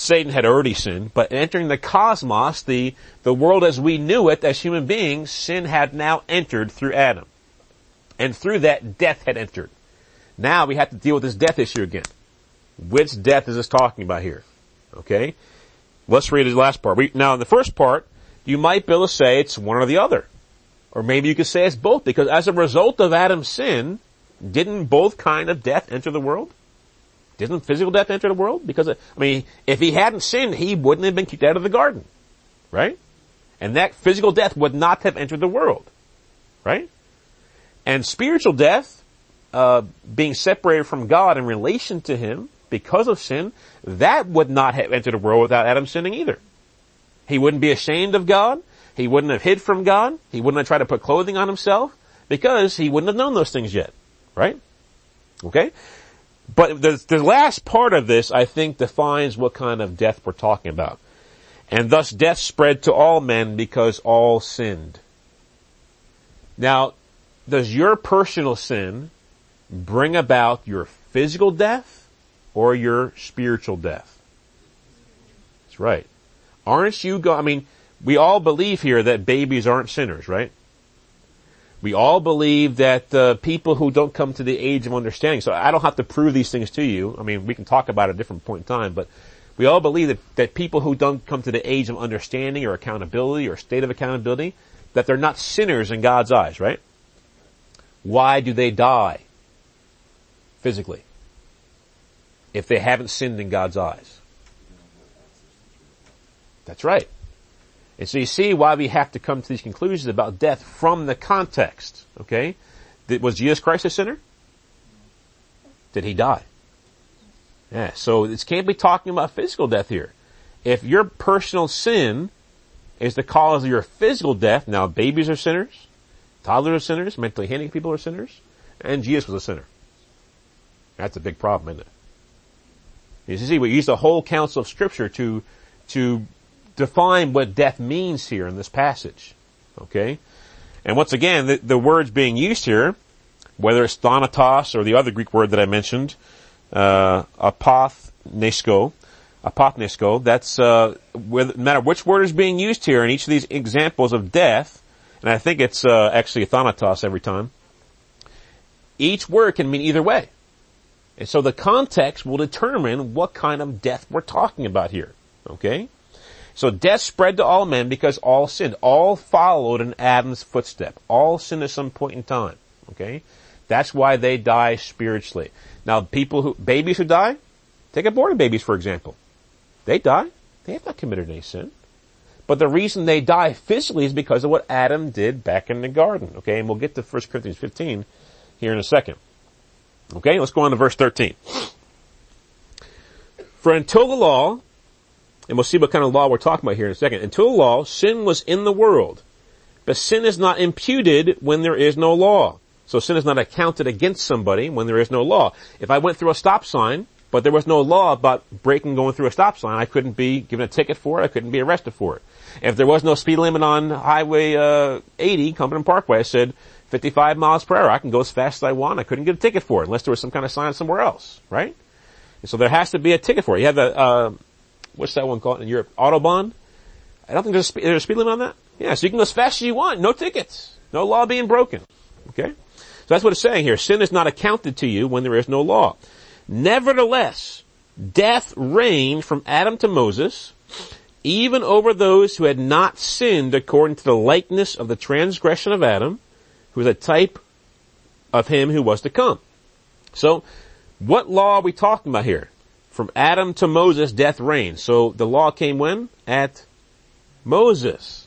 Satan had already sinned, but entering the cosmos, the, the world as we knew it as human beings, sin had now entered through Adam. And through that, death had entered. Now we have to deal with this death issue again. Which death is this talking about here? Okay? Let's read the last part. We, now in the first part, you might be able to say it's one or the other. Or maybe you could say it's both, because as a result of Adam's sin, didn't both kind of death enter the world? Didn't physical death enter the world? Because, I mean, if he hadn't sinned, he wouldn't have been kicked out of the garden. Right? And that physical death would not have entered the world. Right? And spiritual death, uh, being separated from God in relation to Him because of sin, that would not have entered the world without Adam sinning either. He wouldn't be ashamed of God. He wouldn't have hid from God. He wouldn't have tried to put clothing on himself because he wouldn't have known those things yet. Right? Okay? But the, the last part of this, I think, defines what kind of death we're talking about. And thus death spread to all men because all sinned. Now, does your personal sin bring about your physical death or your spiritual death? That's right. Aren't you go, I mean, we all believe here that babies aren't sinners, right? We all believe that uh, people who don't come to the age of understanding, so I don't have to prove these things to you. I mean, we can talk about it at a different point in time, but we all believe that, that people who don't come to the age of understanding or accountability or state of accountability, that they're not sinners in God's eyes, right? Why do they die physically if they haven't sinned in God's eyes? That's right. And so you see why we have to come to these conclusions about death from the context. Okay? Was Jesus Christ a sinner? Did he die? Yeah, so this can't be talking about physical death here. If your personal sin is the cause of your physical death, now babies are sinners, toddlers are sinners, mentally handicapped people are sinners, and Jesus was a sinner. That's a big problem, isn't it? You see, we use the whole counsel of scripture to, to define what death means here in this passage. Okay? And once again, the, the words being used here, whether it's thanatos or the other Greek word that I mentioned, uh, apothnesko, apothnesko, that's, uh, no matter which word is being used here in each of these examples of death, and I think it's, uh, actually thanatos every time, each word can mean either way. And so the context will determine what kind of death we're talking about here. Okay? So death spread to all men because all sinned. All followed in Adam's footstep. All sinned at some point in time. Okay? That's why they die spiritually. Now people who, babies who die, take aborted babies for example. They die. They have not committed any sin. But the reason they die physically is because of what Adam did back in the garden. Okay, and we'll get to 1 Corinthians 15 here in a second. Okay, let's go on to verse 13. For until the law, and we'll see what kind of law we're talking about here in a second. Until law, sin was in the world. But sin is not imputed when there is no law. So sin is not accounted against somebody when there is no law. If I went through a stop sign, but there was no law about breaking going through a stop sign, I couldn't be given a ticket for it, I couldn't be arrested for it. If there was no speed limit on Highway uh, 80, Cumberland Parkway, I said 55 miles per hour, I can go as fast as I want, I couldn't get a ticket for it unless there was some kind of sign somewhere else, right? And so there has to be a ticket for it. You have a, uh, what's that one called in Europe? Autobahn? I don't think there's a, speed, there's a speed limit on that. Yeah, so you can go as fast as you want, no tickets, no law being broken. Okay? So that's what it's saying here. Sin is not accounted to you when there is no law. Nevertheless, death reigned from Adam to Moses, even over those who had not sinned according to the likeness of the transgression of Adam, who was a type of him who was to come. So, what law are we talking about here? From Adam to Moses, death reigned. So the law came when? At Moses.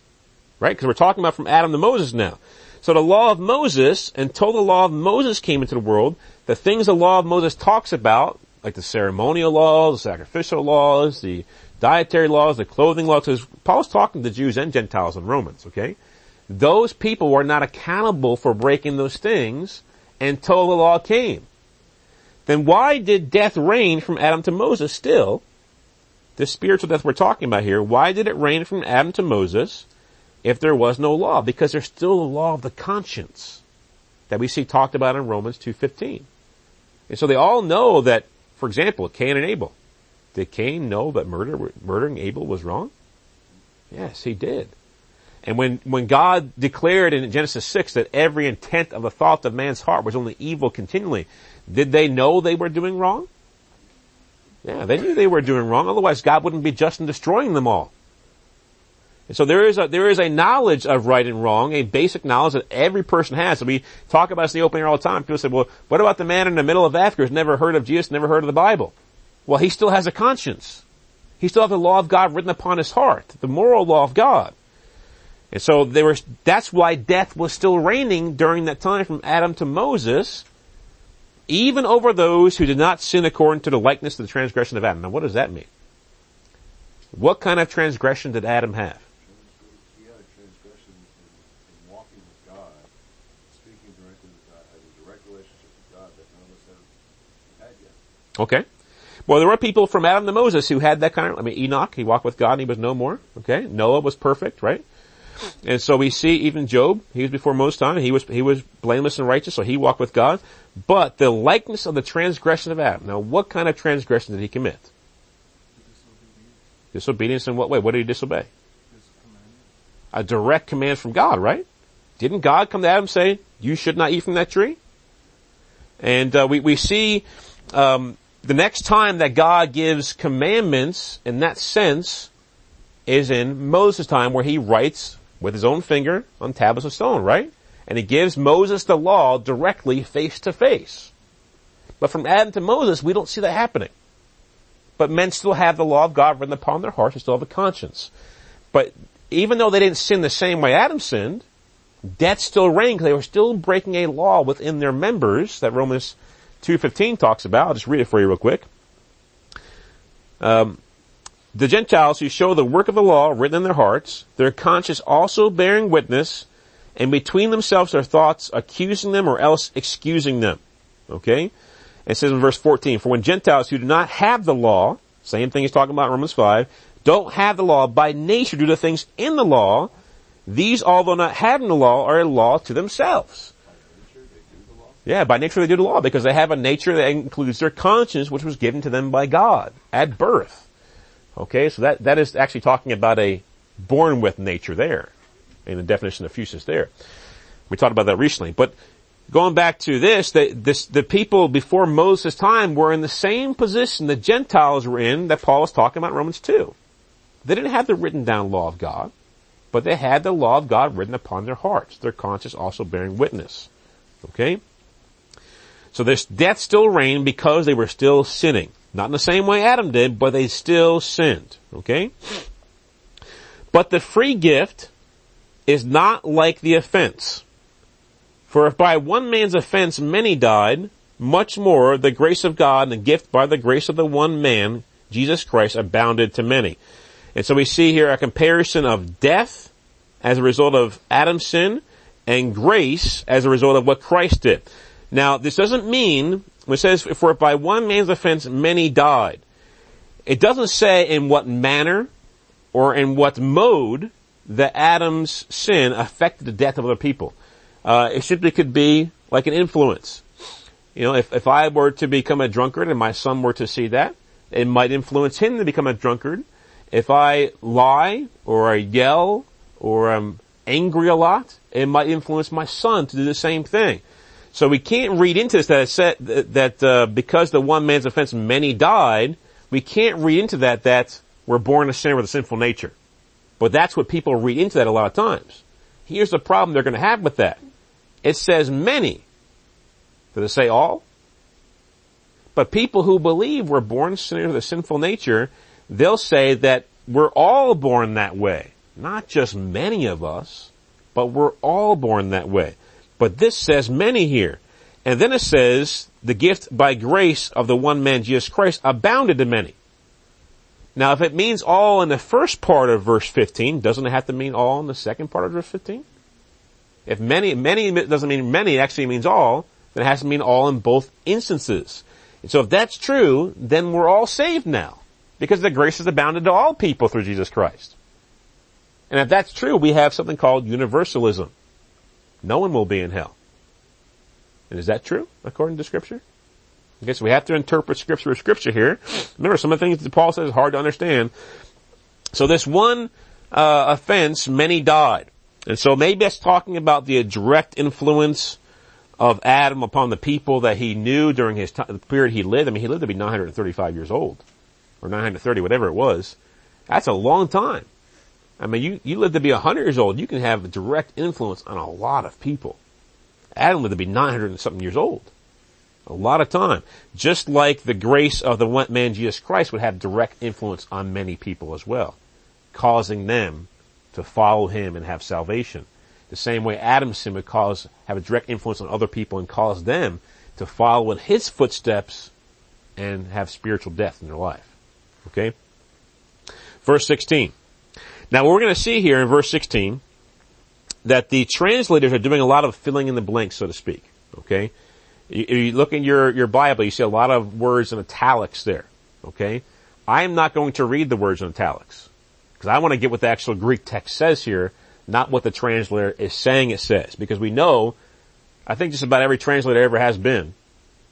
Right? Because we're talking about from Adam to Moses now. So the law of Moses, until the law of Moses came into the world, the things the law of Moses talks about, like the ceremonial laws, the sacrificial laws, the dietary laws, the clothing laws, because Paul's talking to Jews and Gentiles and Romans, okay? Those people were not accountable for breaking those things until the law came then why did death reign from Adam to Moses still? The spiritual death we're talking about here, why did it reign from Adam to Moses if there was no law? Because there's still a law of the conscience that we see talked about in Romans 2.15. And so they all know that, for example, Cain and Abel. Did Cain know that murder, murdering Abel was wrong? Yes, he did. And when, when God declared in Genesis 6 that every intent of the thought of man's heart was only evil continually, did they know they were doing wrong? Yeah, they knew they were doing wrong, otherwise God wouldn't be just in destroying them all. And so there is a, there is a knowledge of right and wrong, a basic knowledge that every person has. So we talk about this in the open air all the time. People say, well, what about the man in the middle of Africa who's never heard of Jesus, never heard of the Bible? Well, he still has a conscience. He still has the law of God written upon his heart, the moral law of God. And so there was, that's why death was still reigning during that time from Adam to Moses, even over those who did not sin according to the likeness of the transgression of Adam. Now what does that mean? What kind of transgression did Adam have? He had a transgression in, in walking with God, speaking directly with God, having a direct relationship with God that none of us have had yet. Okay. Well, there were people from Adam to Moses who had that kind of, I mean, Enoch, he walked with God and he was no more. Okay. Noah was perfect, right? And so we see even Job, he was before Moses time, he was, he was blameless and righteous, so he walked with God. But the likeness of the transgression of Adam. Now what kind of transgression did he commit? Disobedience Disobedience in what way? What did he disobey? A direct command from God, right? Didn't God come to Adam and say, you should not eat from that tree? And uh, we, we see um, the next time that God gives commandments in that sense is in Moses' time where he writes with his own finger on tablets of stone, right? And he gives Moses the law directly face to face. But from Adam to Moses, we don't see that happening. But men still have the law of God written upon their hearts, they still have a conscience. But even though they didn't sin the same way Adam sinned, death still reigned because they were still breaking a law within their members that Romans 2.15 talks about. I'll just read it for you real quick. Um, the Gentiles who show the work of the law written in their hearts, their conscience also bearing witness, and between themselves their thoughts accusing them or else excusing them. Okay? It says in verse 14, for when Gentiles who do not have the law, same thing he's talking about in Romans 5, don't have the law by nature due to things in the law, these although not having the law are a law to themselves. Yeah, by nature they do the law because they have a nature that includes their conscience which was given to them by God at birth. Okay, so that, that is actually talking about a born with nature there in the definition of phusis there. We talked about that recently, but going back to this, the, this, the people before Moses' time were in the same position the Gentiles were in that Paul was talking about in Romans 2. They didn't have the written down law of God, but they had the law of God written upon their hearts, their conscience also bearing witness. Okay? So this death still reigned because they were still sinning. Not in the same way Adam did, but they still sinned. Okay? But the free gift is not like the offense. For if by one man's offense many died, much more the grace of God and the gift by the grace of the one man, Jesus Christ, abounded to many. And so we see here a comparison of death as a result of Adam's sin and grace as a result of what Christ did. Now, this doesn't mean, it says, for by one man's offense many died, it doesn't say in what manner or in what mode that Adam's sin affected the death of other people. Uh, it simply could be like an influence. You know, if, if I were to become a drunkard and my son were to see that, it might influence him to become a drunkard. If I lie or I yell or I'm angry a lot, it might influence my son to do the same thing. So we can't read into this that said that, uh, because the one man's offense many died, we can't read into that that we're born a sinner with a sinful nature. But that's what people read into that a lot of times. Here's the problem they're going to have with that. It says many. Did it say all? But people who believe we're born sinners with a sinful nature, they'll say that we're all born that way. Not just many of us, but we're all born that way. But this says many here. And then it says, the gift by grace of the one man Jesus Christ abounded to many. Now if it means all in the first part of verse 15, doesn't it have to mean all in the second part of verse 15? If many, many doesn't mean many, it actually means all, then it has to mean all in both instances. And so if that's true, then we're all saved now. Because the grace is abounded to all people through Jesus Christ. And if that's true, we have something called universalism. No one will be in hell. And is that true, according to scripture? Okay, so we have to interpret scripture with scripture here. Remember, some of the things that Paul says is hard to understand. So this one uh, offense, many died. And so maybe it's talking about the direct influence of Adam upon the people that he knew during his time, the period he lived. I mean, he lived to be 935 years old. Or 930, whatever it was. That's a long time. I mean, you, you live to be 100 years old, you can have a direct influence on a lot of people. Adam lived to be 900 and something years old. A lot of time. Just like the grace of the one man Jesus Christ would have direct influence on many people as well, causing them to follow him and have salvation. The same way Adam's sin would cause, have a direct influence on other people and cause them to follow in his footsteps and have spiritual death in their life. Okay? Verse 16. Now we're going to see here in verse 16, that the translators are doing a lot of filling in the blanks, so to speak. Okay? If you look in your, your Bible, you see a lot of words in italics there. Okay? I am not going to read the words in italics. Because I want to get what the actual Greek text says here, not what the translator is saying it says. Because we know, I think just about every translator ever has been,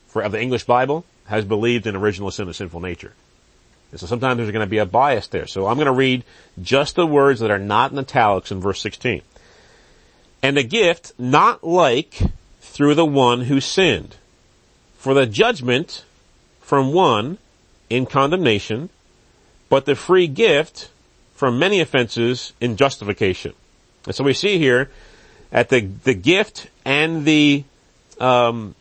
for of the English Bible, has believed in original sin and sinful nature. And so sometimes there's going to be a bias there. So I'm going to read just the words that are not in italics in verse 16. And the gift not like through the one who sinned. For the judgment from one in condemnation, but the free gift from many offenses in justification. And so we see here at the, the gift and the, um,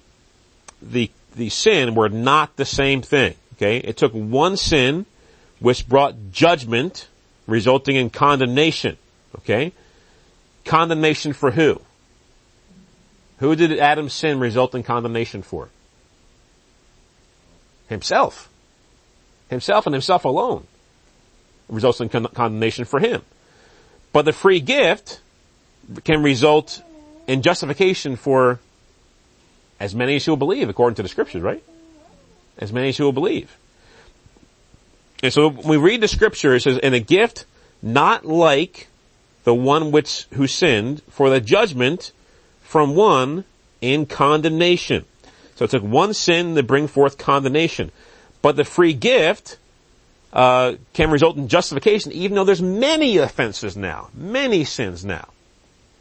the, the sin were not the same thing. Okay. It took one sin which brought judgment resulting in condemnation. Okay. Condemnation for who? Who did Adam's sin result in condemnation for? Himself. Himself and himself alone. Results in con- condemnation for him. But the free gift can result in justification for as many as will believe, according to the scriptures, right? As many as who will believe. And so we read the scripture, it says, in a gift not like the one which who sinned for the judgment from one in condemnation. So it took one sin to bring forth condemnation. But the free gift uh, can result in justification, even though there's many offenses now, many sins now.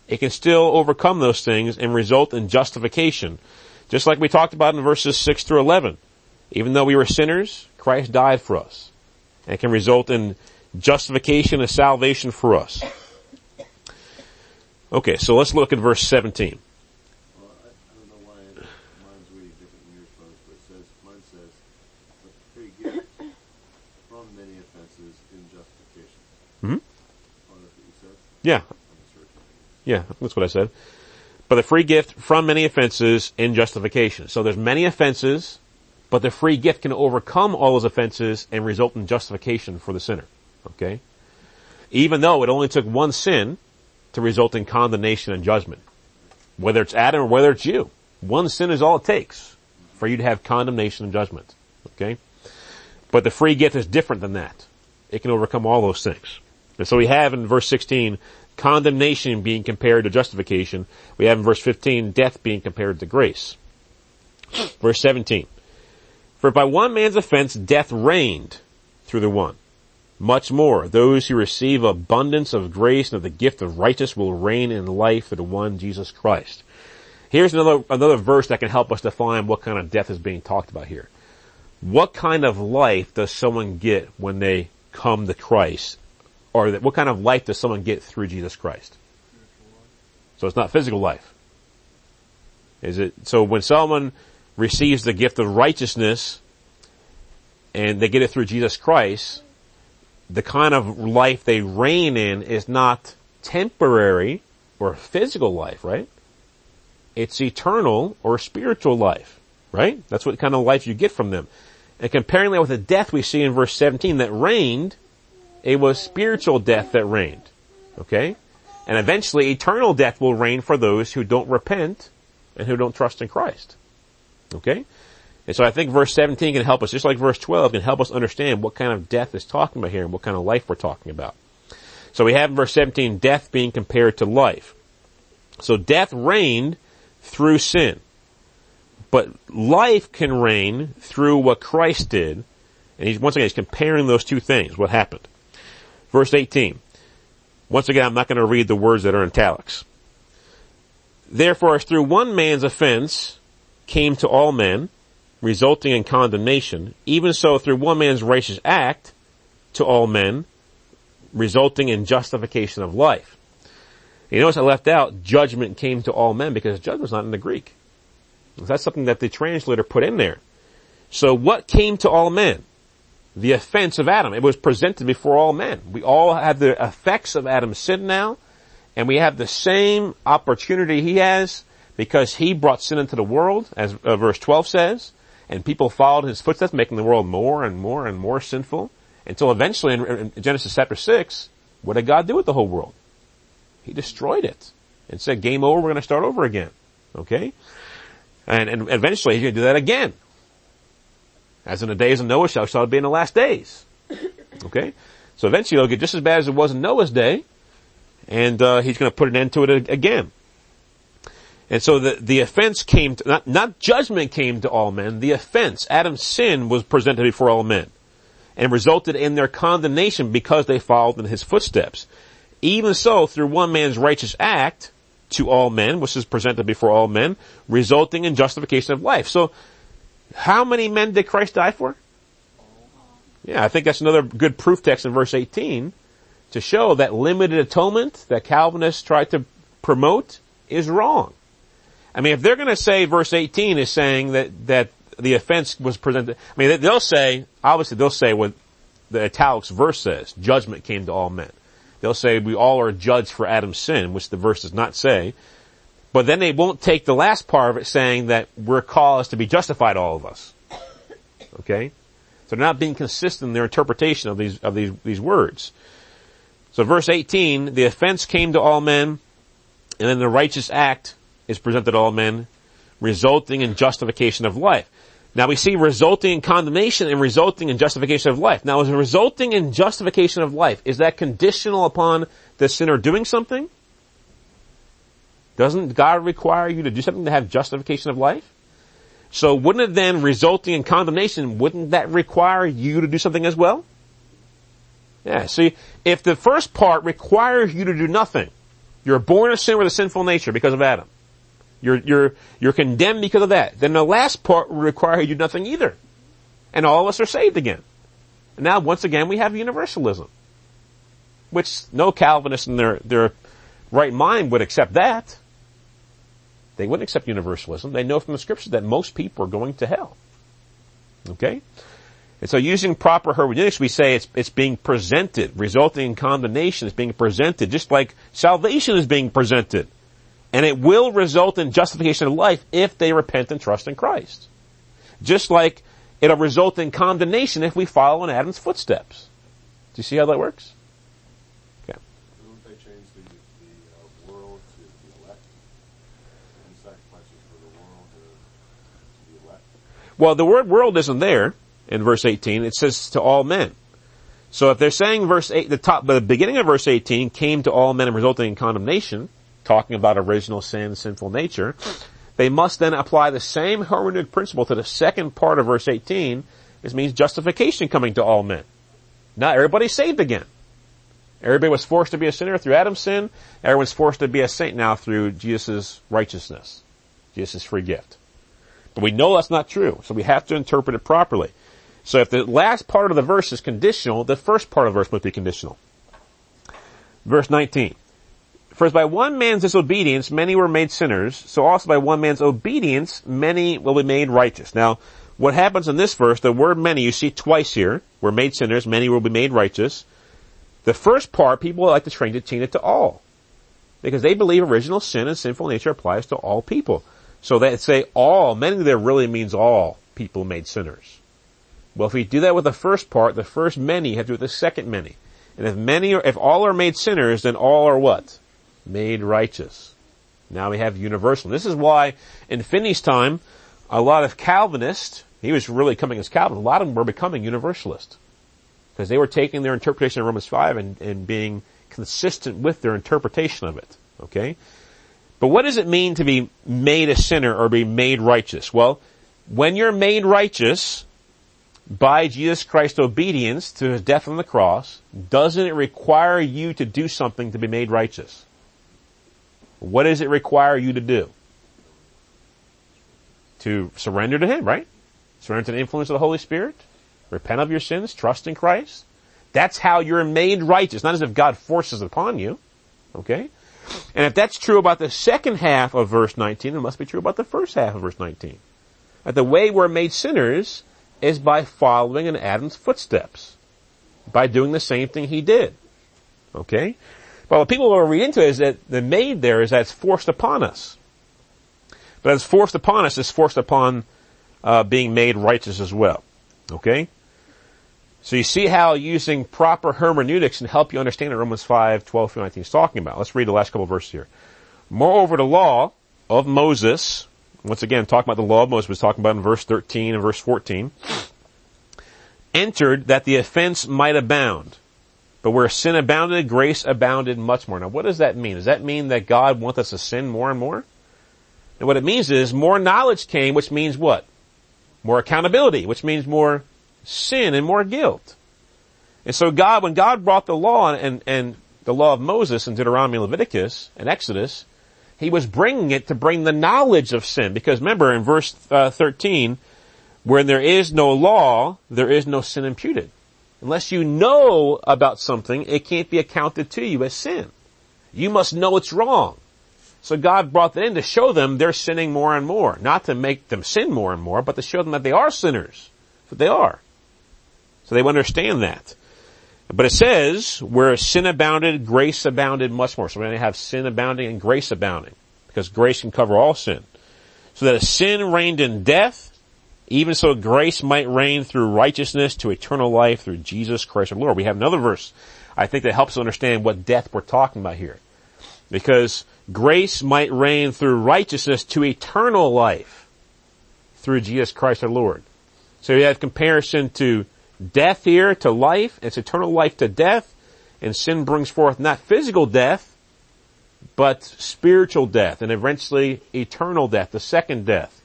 It can still overcome those things and result in justification. Just like we talked about in verses 6 through 11. Even though we were sinners, Christ died for us. And can result in justification and salvation for us. Okay, so let's look at verse 17. Well, I, I don't know why mine's reading different than yours, folks, says, mine says, but the free gift from many offenses in justification. Mhm. Oh, that's what you said? Yeah, Yeah, that's what I said. But the free gift from many offenses in justification. So there's many offenses, but the free gift can overcome all those offenses and result in justification for the sinner. Okay? Even though it only took one sin to result in condemnation and judgment. Whether it's Adam or whether it's you. One sin is all it takes for you to have condemnation and judgment. Okay? But the free gift is different than that. It can overcome all those things. And so we have in verse 16, condemnation being compared to justification. We have in verse 15, death being compared to grace. Verse 17, for by one man's offense death reigned through the one. Much more, those who receive abundance of grace and of the gift of righteousness will reign in life through the one Jesus Christ. Here's another, another verse that can help us define what kind of death is being talked about here. What kind of life does someone get when they come to Christ? Or that, what kind of life does someone get through Jesus Christ? So it's not physical life. Is it, so when someone receives the gift of righteousness and they get it through Jesus Christ, the kind of life they reign in is not temporary or physical life, right? It's eternal or spiritual life, right? That's what kind of life you get from them. And comparing that with the death we see in verse 17 that reigned, it was spiritual death that reigned. Okay? And eventually eternal death will reign for those who don't repent and who don't trust in Christ. Okay? And so I think verse 17 can help us, just like verse 12 can help us understand what kind of death is talking about here and what kind of life we're talking about. So we have in verse 17 death being compared to life. So death reigned through sin. But life can reign through what Christ did. And he's, once again, he's comparing those two things, what happened. Verse 18. Once again, I'm not going to read the words that are in italics. Therefore, as through one man's offense came to all men, resulting in condemnation, even so through one man's righteous act to all men, resulting in justification of life. You notice I left out judgment came to all men because judgment's not in the Greek. That's something that the translator put in there. So what came to all men? The offense of Adam. It was presented before all men. We all have the effects of Adam's sin now, and we have the same opportunity he has because he brought sin into the world, as uh, verse 12 says, and people followed his footsteps, making the world more and more and more sinful, until eventually in, in Genesis chapter 6, what did God do with the whole world? He destroyed it and said, game over, we're going to start over again. Okay? And, and eventually he's going to do that again. As in the days of Noah shall, shall it be in the last days. Okay? So eventually it'll get just as bad as it was in Noah's day, and uh, he's going to put an end to it again. And so the, the offense came to, not, not judgment came to all men, the offense, Adam's sin was presented before all men and resulted in their condemnation because they followed in his footsteps. Even so, through one man's righteous act to all men, which is presented before all men, resulting in justification of life. So, how many men did Christ die for? Yeah, I think that's another good proof text in verse 18 to show that limited atonement that Calvinists tried to promote is wrong. I mean, if they're going to say verse 18 is saying that, that the offense was presented, I mean, they'll say, obviously they'll say what the italics verse says, judgment came to all men. They'll say we all are judged for Adam's sin, which the verse does not say. But then they won't take the last part of it saying that we're caused to be justified, all of us. Okay? So they're not being consistent in their interpretation of these, of these, these words. So verse 18, the offense came to all men, and then the righteous act is presented to all men, resulting in justification of life. Now we see resulting in condemnation and resulting in justification of life. Now is resulting in justification of life, is that conditional upon the sinner doing something? Doesn't God require you to do something to have justification of life? So wouldn't it then resulting in condemnation, wouldn't that require you to do something as well? Yeah, see, if the first part requires you to do nothing, you're born a sinner with a sinful nature because of Adam. You're, you're, you're condemned because of that. Then the last part will require you nothing either. And all of us are saved again. And now once again we have universalism. Which no Calvinist in their, their right mind would accept that. They wouldn't accept universalism. They know from the scriptures that most people are going to hell. Okay? And so using proper hermeneutics, we say it's, it's being presented, resulting in condemnation is being presented, just like salvation is being presented. And it will result in justification of life if they repent and trust in Christ. Just like it'll result in condemnation if we follow in Adam's footsteps. Do you see how that works? Okay. Don't they change the, the uh, world to the elect? And sacrifices for the world to, to elect? Well, the word world isn't there in verse 18. It says to all men. So if they're saying verse 8, the top, the beginning of verse 18 came to all men and resulting in condemnation, talking about original sin, sinful nature, they must then apply the same hermeneutic principle to the second part of verse 18. This means justification coming to all men. Now everybody's saved again. Everybody was forced to be a sinner through Adam's sin. Everyone's forced to be a saint now through Jesus' righteousness. Jesus' free gift. But we know that's not true, so we have to interpret it properly. So if the last part of the verse is conditional, the first part of the verse must be conditional. Verse 19. For as by one man's disobedience many were made sinners, so also by one man's obedience many will be made righteous. Now, what happens in this verse, the word many you see twice here, were made sinners, many will be made righteous. The first part, people like to change it to all. Because they believe original sin and sinful nature applies to all people. So they say all, many there really means all people made sinners. Well, if we do that with the first part, the first many, have to do with the second many. And if many are, if all are made sinners, then all are what? Made righteous. Now we have universal. This is why in Finney's time, a lot of Calvinists, he was really coming as Calvinist, a lot of them were becoming universalist. Because they were taking their interpretation of Romans 5 and, and being consistent with their interpretation of it. Okay? But what does it mean to be made a sinner or be made righteous? Well, when you're made righteous by Jesus Christ's obedience to his death on the cross, doesn't it require you to do something to be made righteous? What does it require you to do? To surrender to him, right? Surrender to the influence of the Holy Spirit? Repent of your sins, trust in Christ? That's how you're made righteous, not as if God forces upon you. Okay? And if that's true about the second half of verse 19, it must be true about the first half of verse 19. That the way we're made sinners is by following in Adam's footsteps. By doing the same thing he did. Okay? But what people will read into it is that the made there is that it's forced upon us. But it's forced upon us, it's forced upon uh, being made righteous as well. Okay? So you see how using proper hermeneutics can help you understand what Romans 5, 12 through 19 is talking about. Let's read the last couple of verses here. Moreover, the law of Moses, once again, talking about the law of Moses, was talking about in verse 13 and verse 14, entered that the offense might abound. But where sin abounded, grace abounded much more. Now what does that mean? Does that mean that God wants us to sin more and more? And what it means is more knowledge came, which means what? More accountability, which means more sin and more guilt. And so God, when God brought the law and, and the law of Moses in Deuteronomy, Leviticus, and Exodus, he was bringing it to bring the knowledge of sin. Because remember in verse uh, 13, where there is no law, there is no sin imputed. Unless you know about something, it can't be accounted to you as sin. You must know it's wrong. So God brought that in to show them they're sinning more and more. Not to make them sin more and more, but to show them that they are sinners. But they are. So they understand that. But it says, where sin abounded, grace abounded much more. So we're going to have sin abounding and grace abounding. Because grace can cover all sin. So that sin reigned in death, even so grace might reign through righteousness to eternal life through Jesus Christ our Lord. We have another verse, I think that helps us understand what death we're talking about here. Because grace might reign through righteousness to eternal life through Jesus Christ our Lord. So you have comparison to death here to life, it's eternal life to death, and sin brings forth not physical death, but spiritual death, and eventually eternal death, the second death,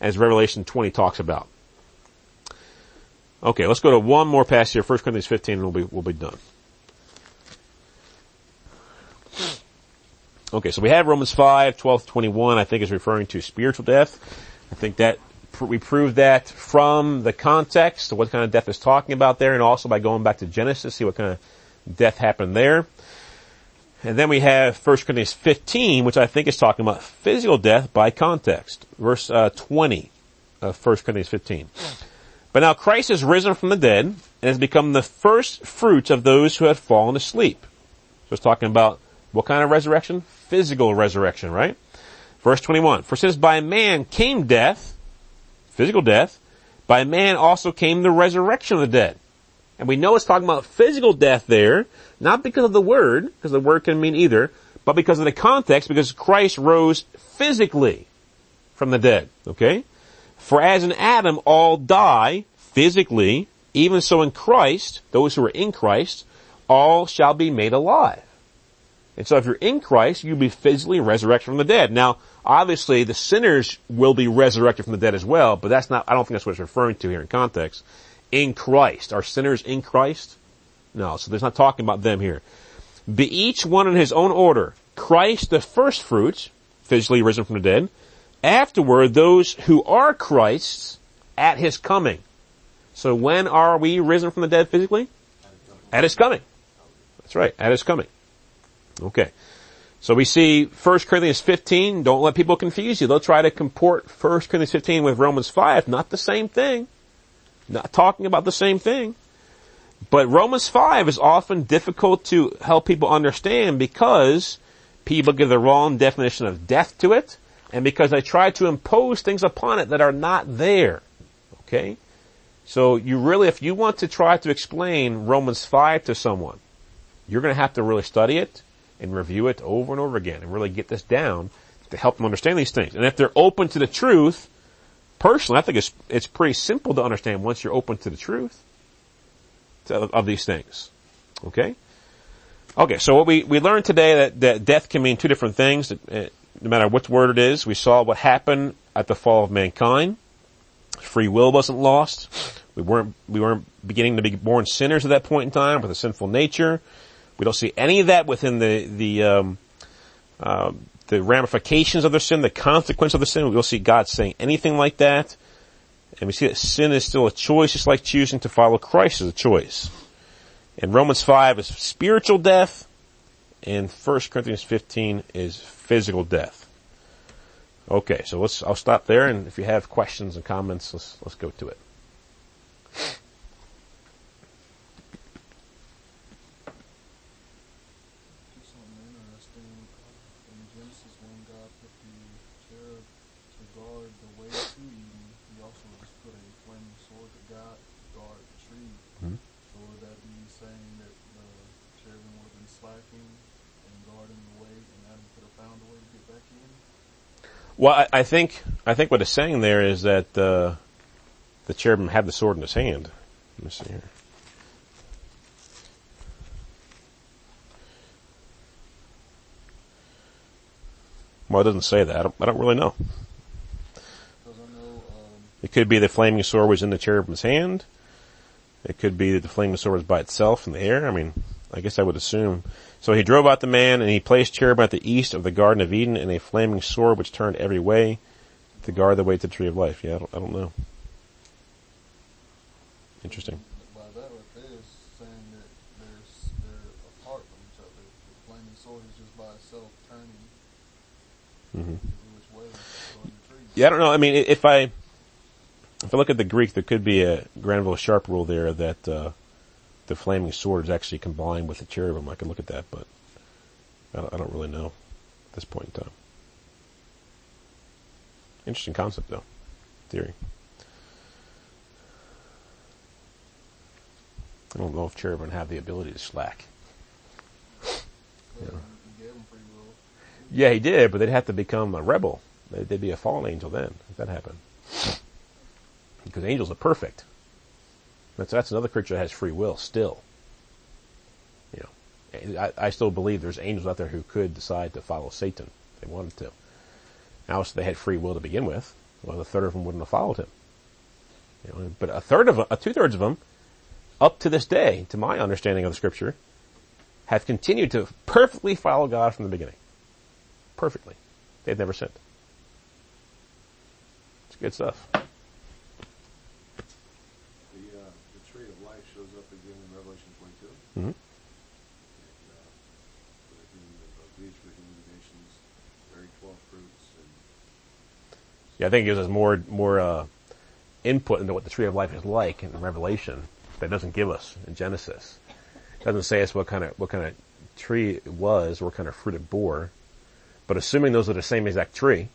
as Revelation 20 talks about. Okay, let's go to one more passage here, 1 Corinthians 15, and we'll be, we'll be done. Okay, so we have Romans 5, 12 21, I think is referring to spiritual death. I think that we proved that from the context what kind of death is talking about there and also by going back to Genesis, see what kind of death happened there. And then we have 1 Corinthians 15, which I think is talking about physical death by context. Verse uh, 20 of 1 Corinthians 15. But now Christ is risen from the dead and has become the first fruits of those who had fallen asleep. So it's talking about what kind of resurrection? Physical resurrection, right? Verse 21. For since by man came death, physical death, by man also came the resurrection of the dead. And we know it's talking about physical death there, not because of the word, because the word can mean either, but because of the context, because Christ rose physically from the dead. Okay? For as in Adam all die physically, even so in Christ, those who are in Christ, all shall be made alive. And so if you're in Christ, you'll be physically resurrected from the dead. Now, obviously the sinners will be resurrected from the dead as well, but that's not, I don't think that's what it's referring to here in context. In Christ. Are sinners in Christ? No, so there's not talking about them here. Be each one in his own order. Christ the first fruits, physically risen from the dead. Afterward, those who are Christ's at his coming. So when are we risen from the dead physically? At his coming. That's right, at his coming. Okay. So we see 1 Corinthians 15, don't let people confuse you. They'll try to comport 1 Corinthians 15 with Romans 5, not the same thing. Not talking about the same thing. But Romans 5 is often difficult to help people understand because people give the wrong definition of death to it, and because they try to impose things upon it that are not there. Okay? So you really, if you want to try to explain Romans 5 to someone, you're gonna have to really study it, and review it over and over again and really get this down to help them understand these things. And if they're open to the truth, personally, I think it's, it's pretty simple to understand once you're open to the truth of these things. Okay? Okay, so what we, we learned today that, that death can mean two different things. no matter which word it is, we saw what happened at the fall of mankind. Free will wasn't lost. We weren't, we weren't beginning to be born sinners at that point in time with a sinful nature. We don't see any of that within the, the, um, uh, the ramifications of their sin, the consequence of the sin. We don't see God saying anything like that. And we see that sin is still a choice, just like choosing to follow Christ is a choice. And Romans 5 is spiritual death, and 1 Corinthians 15 is physical death. Okay, so let's, I'll stop there, and if you have questions and comments, let's, let's go to it. Just something interesting. In Genesis, when God put the cherub to guard the way to Eden, he also just put a flaming sword to guard, guard the tree. Mhm. So would that be saying that the cherubim would have been slacking and guarding the way, and Adam could have found a way to get back in? Well, I, I think, I think what it's saying there is that, uh, the cherubim had the sword in his hand. Let me see here. Well, it doesn't say that. I don't, I don't really know. It could be the flaming sword was in the cherubim's hand. It could be that the flaming sword was by itself in the air. I mean, I guess I would assume. So he drove out the man and he placed cherubim at the east of the Garden of Eden and a flaming sword which turned every way to guard the way to the tree of life. Yeah, I don't, I don't know. Interesting. by that right there is saying that there's, they're apart from each other. The flaming sword is just by itself turning hmm which way, going the tree. Yeah, I don't know. I mean, if I, if I look at the Greek, there could be a Granville Sharp rule there that, uh, the flaming sword is actually combined with the cherubim. I could look at that, but I don't, I don't really know at this point in time. Interesting concept though. Theory. I don't know if cherubim have the ability to slack. But he gave them free will. Yeah, he did, but they'd have to become a rebel. They'd, they'd be a fallen angel then, if that happened. Because angels are perfect. That's, that's another creature that has free will still. You know, I, I still believe there's angels out there who could decide to follow Satan if they wanted to. Now, so they had free will to begin with. Well, a third of them wouldn't have followed him. You know, but a third of uh, two thirds of them, up to this day, to my understanding of the scripture, have continued to perfectly follow God from the beginning perfectly. They've never sinned. It's good stuff. The, uh, the tree of life shows up again in Revelation 22. hmm And, uh, for the kingdom of these for the kingdom of the nations, very 12 fruits, and Yeah, I think it gives us more more uh, input into what the tree of life is like in Revelation that doesn't give us in Genesis. It doesn't say us what kind of what kind of tree it was, or what kind of fruit it bore. But assuming those are the same exact tree,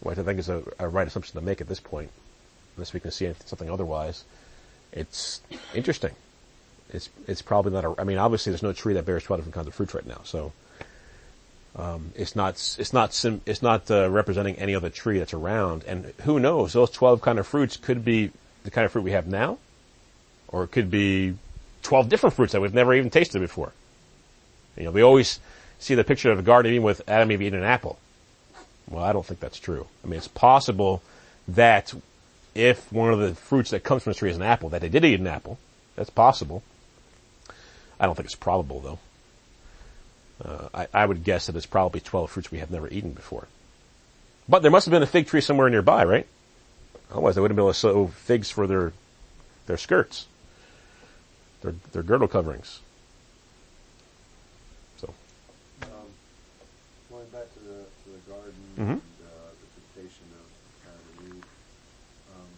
which I think is a, a right assumption to make at this point, unless we can see something otherwise, it's interesting. It's it's probably not a. I mean, obviously, there's no tree that bears twelve different kinds of fruits right now, so um, it's not it's not sim, it's not uh, representing any other tree that's around. And who knows? Those twelve kind of fruits could be the kind of fruit we have now, or it could be twelve different fruits that we've never even tasted before. You know, we always see the picture of a garden even with Adam Eve eating an apple. Well, I don't think that's true. I mean, it's possible that if one of the fruits that comes from the tree is an apple, that they did eat an apple. That's possible. I don't think it's probable though. Uh, I, I would guess that it's probably 12 fruits we have never eaten before. But there must have been a fig tree somewhere nearby, right? Otherwise they wouldn't be able to sew figs for their, their skirts. Their, their girdle coverings. So, Um, going back to the to the garden Mhm. and uh, the temptation of Adam and Eve, um,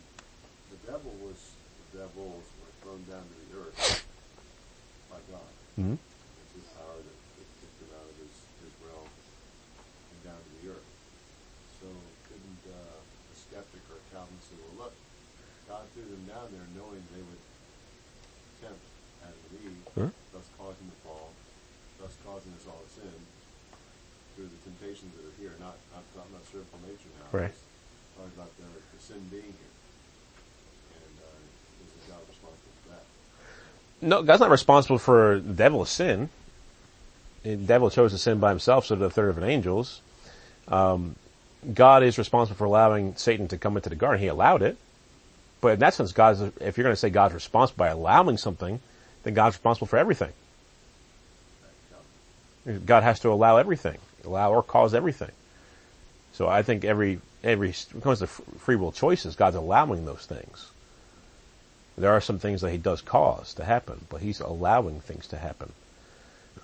the devil was the devils were thrown down to the earth by God. mhm. It's his power that, that kicked them out of his, his realm and down to the earth. So couldn't uh, a skeptic or a Calvinist say, well, look, God threw them down there knowing they would tempt Adam and Eve, Huh? thus causing the fall, thus causing us all to sin through the temptations that are here, not not talking about sinful nature now. Right. just Talking about the, the sin being here. And uh, is God responsible for that? No, God's not responsible for the devil's sin. The devil chose to sin by himself, so did a third of the angels. Um, God is responsible for allowing Satan to come into the garden. He allowed it. But in that sense, God's, if you're going to say God's responsible by allowing something, then God's responsible for everything. God has to allow everything, allow or cause everything. So I think every, every, when it comes to free will choices, God's allowing those things. There are some things that He does cause to happen, but He's allowing things to happen.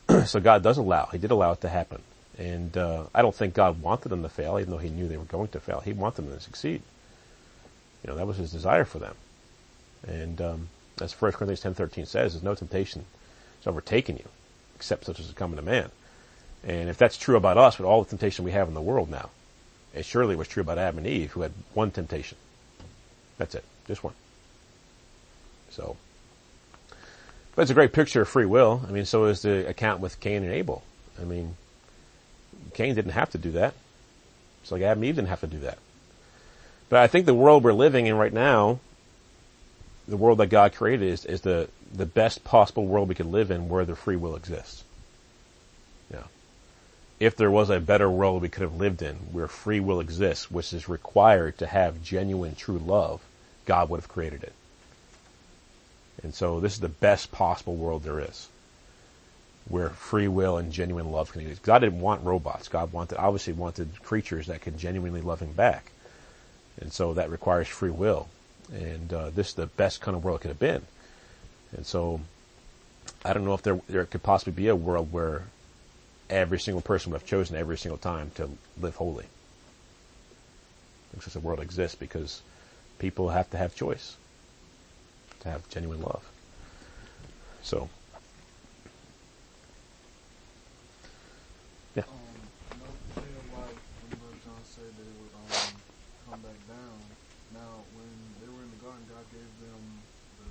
so God does allow. He did allow it to happen. And, uh, I don't think God wanted them to fail, even though He knew they were going to fail. He wanted them to succeed. You know, that was His desire for them. And, um, as 1 Corinthians 10.13 says, there's no temptation has overtaken you, except such as is coming to man. And if that's true about us with all the temptation we have in the world now, it surely was true about Adam and Eve, who had one temptation. That's it. Just one. So, but it's a great picture of free will. I mean, so is the account with Cain and Abel. I mean, Cain didn't have to do that. It's like Adam and Eve didn't have to do that. But I think the world we're living in right now, the world that God created is, is the, the best possible world we could live in where the free will exists Yeah. if there was a better world we could have lived in where free will exists, which is required to have genuine true love, God would have created it. And so this is the best possible world there is. Where free will and genuine love can exist. God didn't want robots. God wanted, obviously wanted creatures that could genuinely love him back. And so that requires free will. And, uh, this is the best kind of world it could have been. And so, I don't know if there, there could possibly be a world where every single person would have chosen every single time to live holy. Because the world exists because people have to have choice to have genuine love. So, yeah. Um, no tree of life, when John said they would um, come back down. Now, when they were in the garden, God gave them the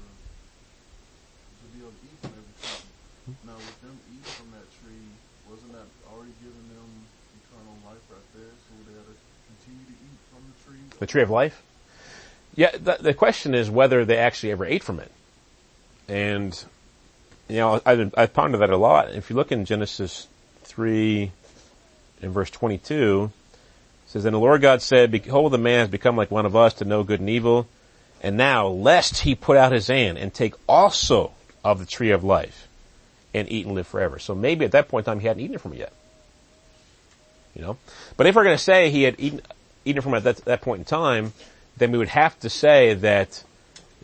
the deal to eat from every tree. Hmm? Now, with them eat from that tree, wasn't that already giving them eternal life right there? So they had to continue to eat from the tree? The tree of life? Yeah, the, the question is whether they actually ever ate from it. And, you know, I, I pondered that a lot. If you look in Genesis 3 in verse 22, it says, And the Lord God said, Behold, the man has become like one of us to know good and evil. And now, lest he put out his hand and take also of the tree of life and eat and live forever. So maybe at that point in time he hadn't eaten from it yet. You know? But if we're going to say he had eaten, eaten from it at that, that point in time, then we would have to say that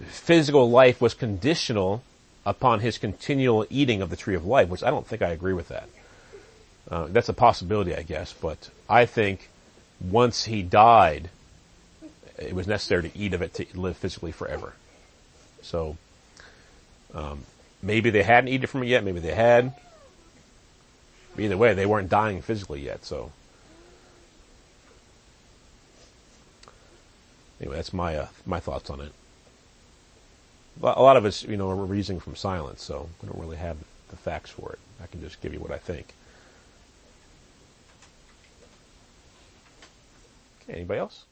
physical life was conditional upon his continual eating of the tree of life, which I don't think I agree with that. Uh, that's a possibility, I guess, but I think once he died, it was necessary to eat of it to live physically forever. So, um, Maybe they hadn't eaten from it yet. Maybe they had. either way, they weren't dying physically yet. So anyway, that's my uh, my thoughts on it. A lot of it's you know we're reasoning from silence, so we don't really have the facts for it. I can just give you what I think. Okay, anybody else?